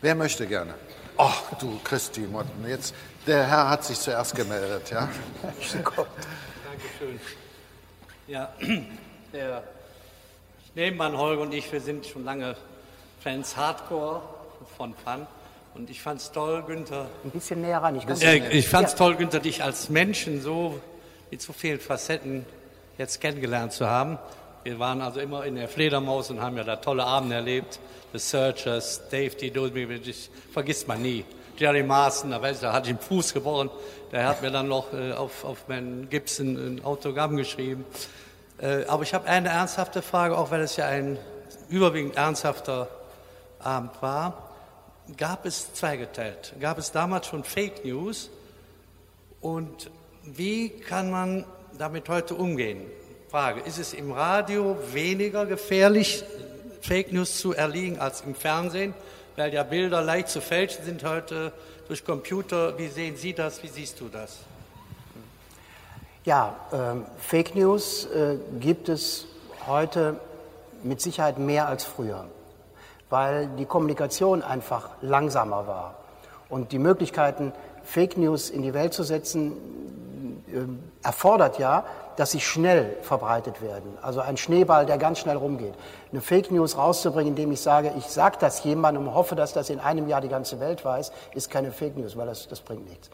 Wer möchte gerne? Ach, du Christi Motten, jetzt, der Herr hat sich zuerst gemeldet, ja? Dankeschön. Ja, der Nebenmann Holger und ich, wir sind schon lange Fans Hardcore von Fun. Und ich fand es toll, Günther. Ein bisschen näher ran, ich kann äh, Ich fand es ja. toll, Günther, dich als Menschen so mit so vielen Facetten jetzt kennengelernt zu haben. Wir waren also immer in der Fledermaus und haben ja da tolle Abende erlebt. The Searchers, Dave D. das vergisst man nie. Jerry Marston, da, weiß, da hatte ich einen Fuß gebrochen. Der hat mir dann noch äh, auf, auf meinen Gibson ein Autogramm geschrieben. Äh, aber ich habe eine ernsthafte Frage, auch weil es ja ein überwiegend ernsthafter Abend war. Gab es zweigeteilt? Gab es damals schon Fake News? Und wie kann man damit heute umgehen? Frage, ist es im Radio weniger gefährlich, Fake News zu erliegen als im Fernsehen, weil ja Bilder leicht zu fälschen sind heute durch Computer. Wie sehen Sie das? Wie siehst du das? Ja, ähm, Fake News äh, gibt es heute mit Sicherheit mehr als früher, weil die Kommunikation einfach langsamer war und die Möglichkeiten, Fake News in die Welt zu setzen, äh, erfordert ja, dass sie schnell verbreitet werden. Also ein Schneeball, der ganz schnell rumgeht. Eine Fake News rauszubringen, indem ich sage, ich sage das jemandem und hoffe, dass das in einem Jahr die ganze Welt weiß, ist keine Fake News, weil das, das bringt nichts.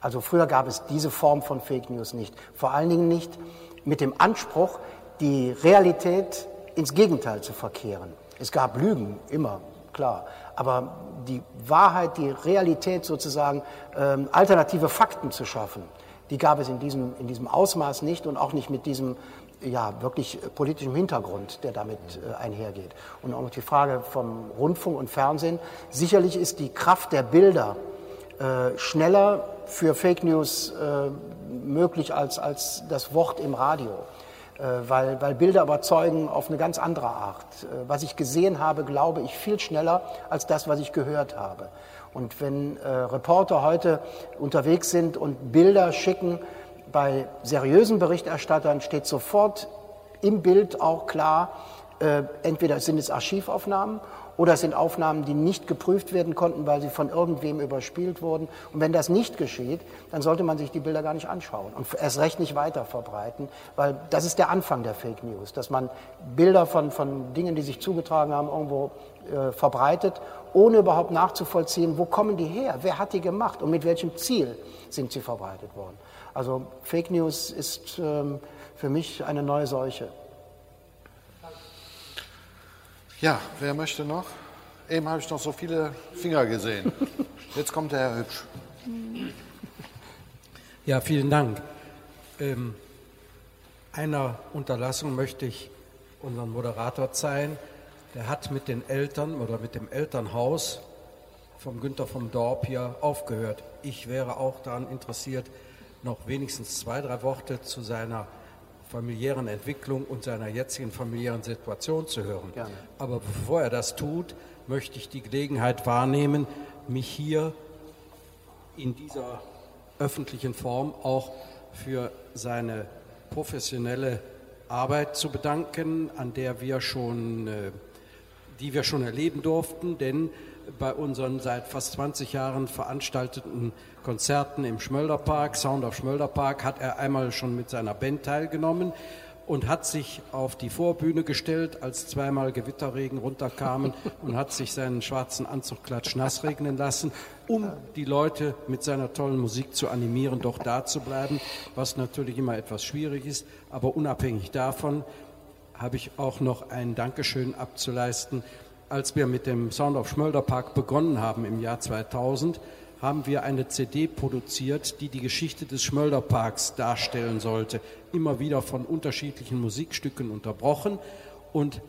Also früher gab es diese Form von Fake News nicht. Vor allen Dingen nicht mit dem Anspruch, die Realität ins Gegenteil zu verkehren. Es gab Lügen, immer, klar. Aber die Wahrheit, die Realität sozusagen, ähm, alternative Fakten zu schaffen, die gab es in diesem, in diesem Ausmaß nicht und auch nicht mit diesem ja, wirklich politischen Hintergrund, der damit äh, einhergeht. Und auch noch die Frage vom Rundfunk und Fernsehen. Sicherlich ist die Kraft der Bilder äh, schneller für Fake News äh, möglich als, als das Wort im Radio. Äh, weil, weil Bilder überzeugen auf eine ganz andere Art. Äh, was ich gesehen habe, glaube ich viel schneller als das, was ich gehört habe. Und wenn äh, Reporter heute unterwegs sind und Bilder schicken, bei seriösen Berichterstattern steht sofort im Bild auch klar, äh, entweder sind es Archivaufnahmen oder es sind Aufnahmen, die nicht geprüft werden konnten, weil sie von irgendwem überspielt wurden. Und wenn das nicht geschieht, dann sollte man sich die Bilder gar nicht anschauen und erst recht nicht weiter verbreiten, weil das ist der Anfang der Fake News, dass man Bilder von, von Dingen, die sich zugetragen haben, irgendwo äh, verbreitet, ohne überhaupt nachzuvollziehen, wo kommen die her, wer hat die gemacht und mit welchem Ziel sind sie verbreitet worden. Also Fake News ist ähm, für mich eine neue Seuche. Ja, wer möchte noch? Eben habe ich noch so viele Finger gesehen. Jetzt kommt der Herr Hübsch. Ja, vielen Dank. Ähm, einer Unterlassung möchte ich unseren Moderator zeigen. Der hat mit den Eltern oder mit dem Elternhaus vom Günther vom Dorp hier aufgehört. Ich wäre auch daran interessiert, noch wenigstens zwei, drei Worte zu seiner familiären Entwicklung und seiner jetzigen familiären Situation zu hören. Gerne. Aber bevor er das tut, möchte ich die Gelegenheit wahrnehmen, mich hier in dieser öffentlichen Form auch für seine professionelle Arbeit zu bedanken, an der wir schon, äh, die wir schon erleben durften, denn bei unseren seit fast 20 Jahren veranstalteten Konzerten im Schmölderpark, Sound of Schmölderpark, hat er einmal schon mit seiner Band teilgenommen und hat sich auf die Vorbühne gestellt, als zweimal Gewitterregen runterkamen und hat sich seinen schwarzen Anzug klatsch nass regnen lassen, um die Leute mit seiner tollen Musik zu animieren, doch da zu bleiben, was natürlich immer etwas schwierig ist. Aber unabhängig davon habe ich auch noch ein Dankeschön abzuleisten. Als wir mit dem Sound of Schmölderpark begonnen haben im Jahr 2000, haben wir eine CD produziert, die die Geschichte des Schmölderparks darstellen sollte. Immer wieder von unterschiedlichen Musikstücken unterbrochen. Und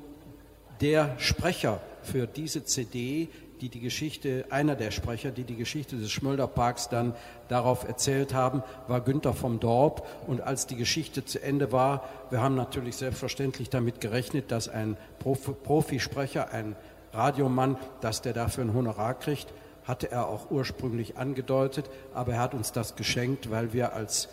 der Sprecher für diese CD, die die Geschichte, einer der Sprecher, die die Geschichte des Schmölderparks dann darauf erzählt haben, war Günther vom Dorp. Und als die Geschichte zu Ende war, wir haben natürlich selbstverständlich damit gerechnet, dass ein Profisprecher, ein Radiomann, dass der dafür ein Honorar kriegt hatte er auch ursprünglich angedeutet, aber er hat uns das geschenkt, weil wir als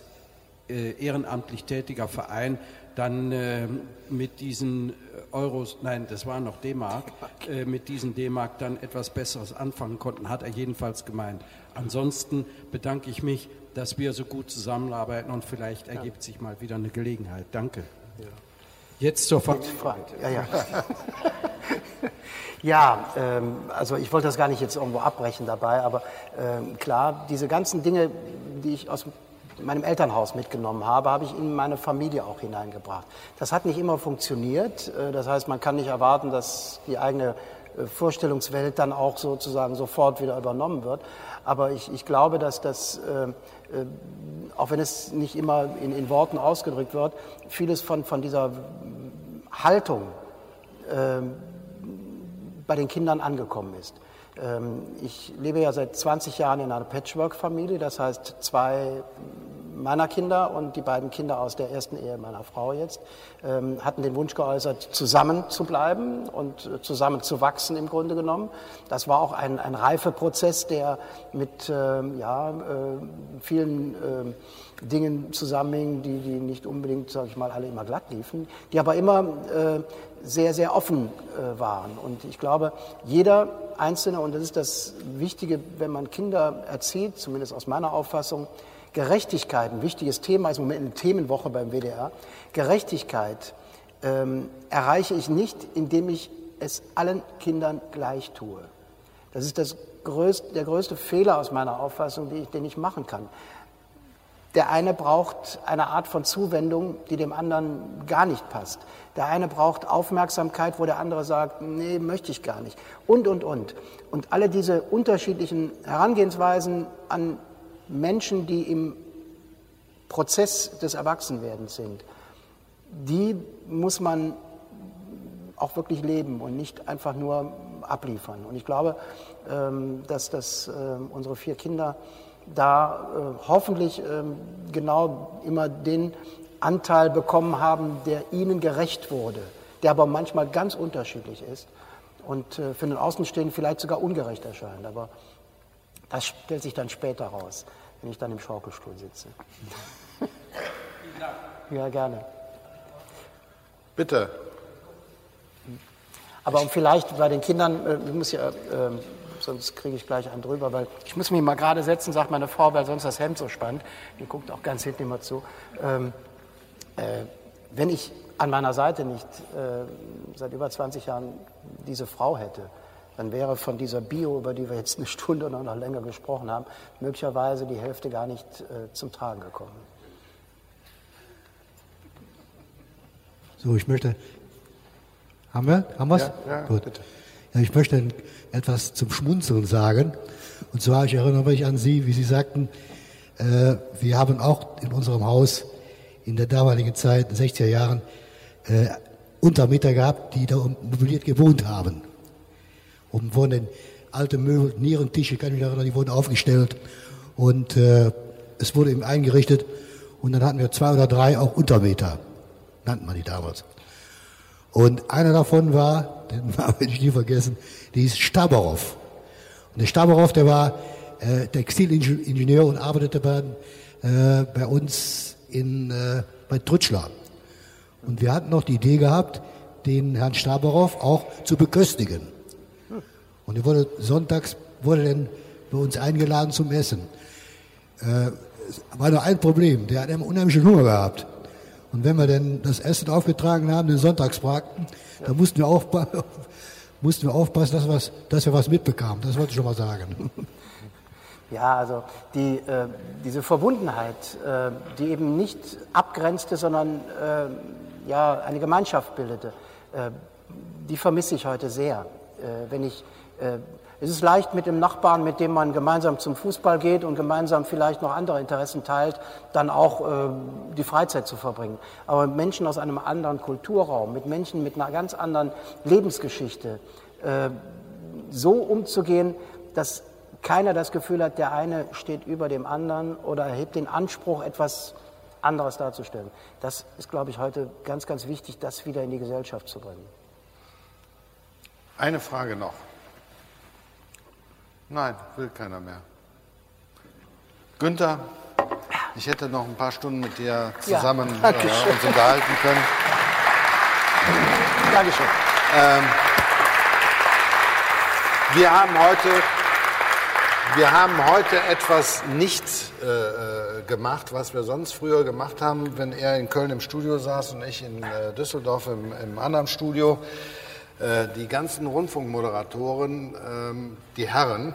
äh, ehrenamtlich tätiger Verein dann äh, mit diesen Euros, nein, das war noch D-Mark, äh, mit diesen D-Mark dann etwas Besseres anfangen konnten, hat er jedenfalls gemeint. Ansonsten bedanke ich mich, dass wir so gut zusammenarbeiten und vielleicht ergibt sich mal wieder eine Gelegenheit. Danke. Ja. Jetzt zur Frage. Ja, ja. Ja, ähm, also ich wollte das gar nicht jetzt irgendwo abbrechen dabei, aber ähm, klar, diese ganzen Dinge, die ich aus meinem Elternhaus mitgenommen habe, habe ich in meine Familie auch hineingebracht. Das hat nicht immer funktioniert. Äh, das heißt, man kann nicht erwarten, dass die eigene äh, Vorstellungswelt dann auch sozusagen sofort wieder übernommen wird. Aber ich, ich glaube, dass das, äh, auch wenn es nicht immer in, in Worten ausgedrückt wird, vieles von, von dieser Haltung, bei den Kindern angekommen ist. Ähm, ich lebe ja seit 20 Jahren in einer Patchwork-Familie, das heißt zwei meiner Kinder und die beiden Kinder aus der ersten Ehe meiner Frau jetzt ähm, hatten den Wunsch geäußert, zusammen zu bleiben und äh, zusammen zu wachsen im Grunde genommen. Das war auch ein, ein Reifeprozess, der mit ähm, ja, äh, vielen äh, Dingen zusammenhing, die, die nicht unbedingt, sage ich mal, alle immer glatt liefen, die aber immer sehr, sehr offen äh, waren. Und ich glaube, jeder Einzelne, und das ist das Wichtige, wenn man Kinder erzieht, zumindest aus meiner Auffassung, Gerechtigkeit, ein wichtiges Thema ist im Moment eine Themenwoche beim WDR. Gerechtigkeit ähm, erreiche ich nicht, indem ich es allen Kindern gleich tue. Das ist das größte, der größte Fehler aus meiner Auffassung, ich, den ich machen kann. Der eine braucht eine Art von Zuwendung, die dem anderen gar nicht passt. Der eine braucht Aufmerksamkeit, wo der andere sagt, nee, möchte ich gar nicht. Und, und, und. Und alle diese unterschiedlichen Herangehensweisen an Menschen, die im Prozess des Erwachsenwerdens sind, die muss man auch wirklich leben und nicht einfach nur abliefern. Und ich glaube, ähm, dass, dass ähm, unsere vier Kinder da äh, hoffentlich ähm, genau immer den Anteil bekommen haben, der ihnen gerecht wurde, der aber manchmal ganz unterschiedlich ist und äh, für den Außenstehenden vielleicht sogar ungerecht erscheint. Aber das stellt sich dann später raus, wenn ich dann im Schaukelstuhl sitze. Ja, gerne. Bitte. Aber um vielleicht bei den Kindern, äh, ich muss ja, äh, sonst kriege ich gleich einen drüber, weil ich muss mich mal gerade setzen, sagt meine Frau, weil sonst das Hemd so spannt. Die guckt auch ganz hinten immer zu. Ähm, äh, wenn ich an meiner Seite nicht äh, seit über 20 Jahren diese Frau hätte, dann wäre von dieser Bio, über die wir jetzt eine Stunde oder noch länger gesprochen haben, möglicherweise die Hälfte gar nicht äh, zum Tragen gekommen. So, ich möchte. Haben wir? Haben wir es? Ja, ja, Gut. bitte. Ja, ich möchte etwas zum Schmunzeln sagen. Und zwar, ich erinnere mich an Sie, wie Sie sagten, äh, wir haben auch in unserem Haus in der damaligen Zeit, in den 60er Jahren, äh, Untermieter gehabt, die da mobiliert gewohnt haben. Und wurden alte Möbel, Nierentische, kann ich mich erinnern, die wurden aufgestellt und äh, es wurde eben eingerichtet und dann hatten wir zwei oder drei auch Untermieter, nannten man die damals. Und einer davon war, den werde ich nie vergessen, die hieß Stabarow. Und der Stabarow, der war äh, Textilingenieur und arbeitete bei, äh, bei uns in, äh, bei Trutschler. Und wir hatten noch die Idee gehabt, den Herrn Stabarow auch zu beköstigen. Und er wurde sonntags wurde dann bei uns eingeladen zum Essen. Äh, war nur ein Problem, der hat immer unheimlichen Hunger gehabt. Und wenn wir dann das Essen aufgetragen haben, den Sonntagsbraten, da mussten wir, aufpa mussten wir aufpassen, dass, was, dass wir was mitbekamen. Das wollte ich schon mal sagen. Ja, also die, äh, diese Verbundenheit, äh, die eben nicht abgrenzte, sondern äh, ja, eine Gemeinschaft bildete, äh, die vermisse ich heute sehr. Äh, wenn ich, äh, es ist leicht mit dem Nachbarn, mit dem man gemeinsam zum Fußball geht und gemeinsam vielleicht noch andere Interessen teilt, dann auch die Freizeit zu verbringen. Aber mit Menschen aus einem anderen Kulturraum, mit Menschen mit einer ganz anderen Lebensgeschichte, so umzugehen, dass keiner das Gefühl hat, der eine steht über dem anderen oder erhebt den Anspruch, etwas anderes darzustellen. Das ist, glaube ich, heute ganz, ganz wichtig, das wieder in die Gesellschaft zu bringen. Eine Frage noch. Nein, will keiner mehr. Günther, ich hätte noch ein paar Stunden mit dir zusammen Ja, äh, uns unterhalten können. Dankeschön. Wir haben heute, wir haben heute etwas nicht äh, äh, gemacht, was wir sonst früher gemacht haben, wenn er in Köln im Studio saß und ich in äh, Düsseldorf im, im anderen Studio. Äh, die ganzen Rundfunkmoderatoren, ähm, die Herren,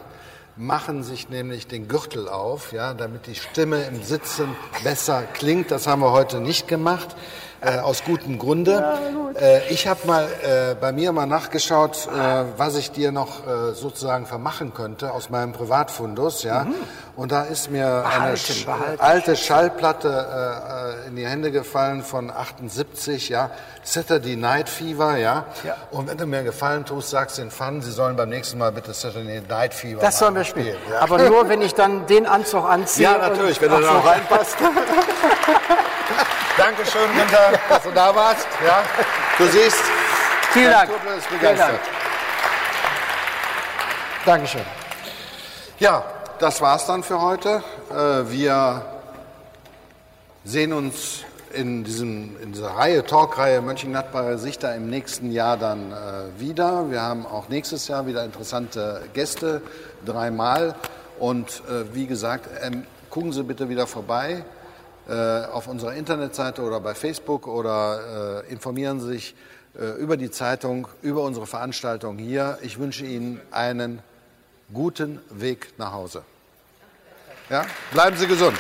machen sich nämlich den Gürtel auf, ja, damit die Stimme im Sitzen besser klingt. Das haben wir heute nicht gemacht, äh, aus gutem Grunde. Äh, ich habe mal äh, bei mir mal nachgeschaut, äh, was ich dir noch äh, sozusagen vermachen könnte aus meinem Privatfundus, ja. Und da ist mir eine Behalten, Sch behalten. alte Schallplatte in die Hände gefallen von 78, ja. Saturday Night Fever, ja. Ja. Und wenn du mir einen Gefallen tust, sagst den Fun, sie sollen beim nächsten Mal bitte Saturday Night Fever Das sollen wir spielen. Ja. Aber nur, wenn ich dann den Anzug anziehe. Ja, natürlich, wenn du da reinpasst. Dankeschön, Günther, dass du da warst. Ja, du siehst, Vielen Dank. Ist Vielen begeistert. Dank. Dankeschön. Ja, das war's dann für heute. Äh, Wir sehen uns in, diesem, in dieser Reihe, Talkreihe Mönchengladbacher Sichter im nächsten Jahr dann äh, wieder. Wir haben auch nächstes Jahr wieder interessante Gäste, dreimal. Und äh, wie gesagt, ähm, gucken Sie bitte wieder vorbei auf unserer Internetseite oder bei Facebook oder äh, informieren Sie sich äh, über die Zeitung, über unsere Veranstaltung hier. Ich wünsche Ihnen einen guten Weg nach Hause. Ja? Bleiben Sie gesund.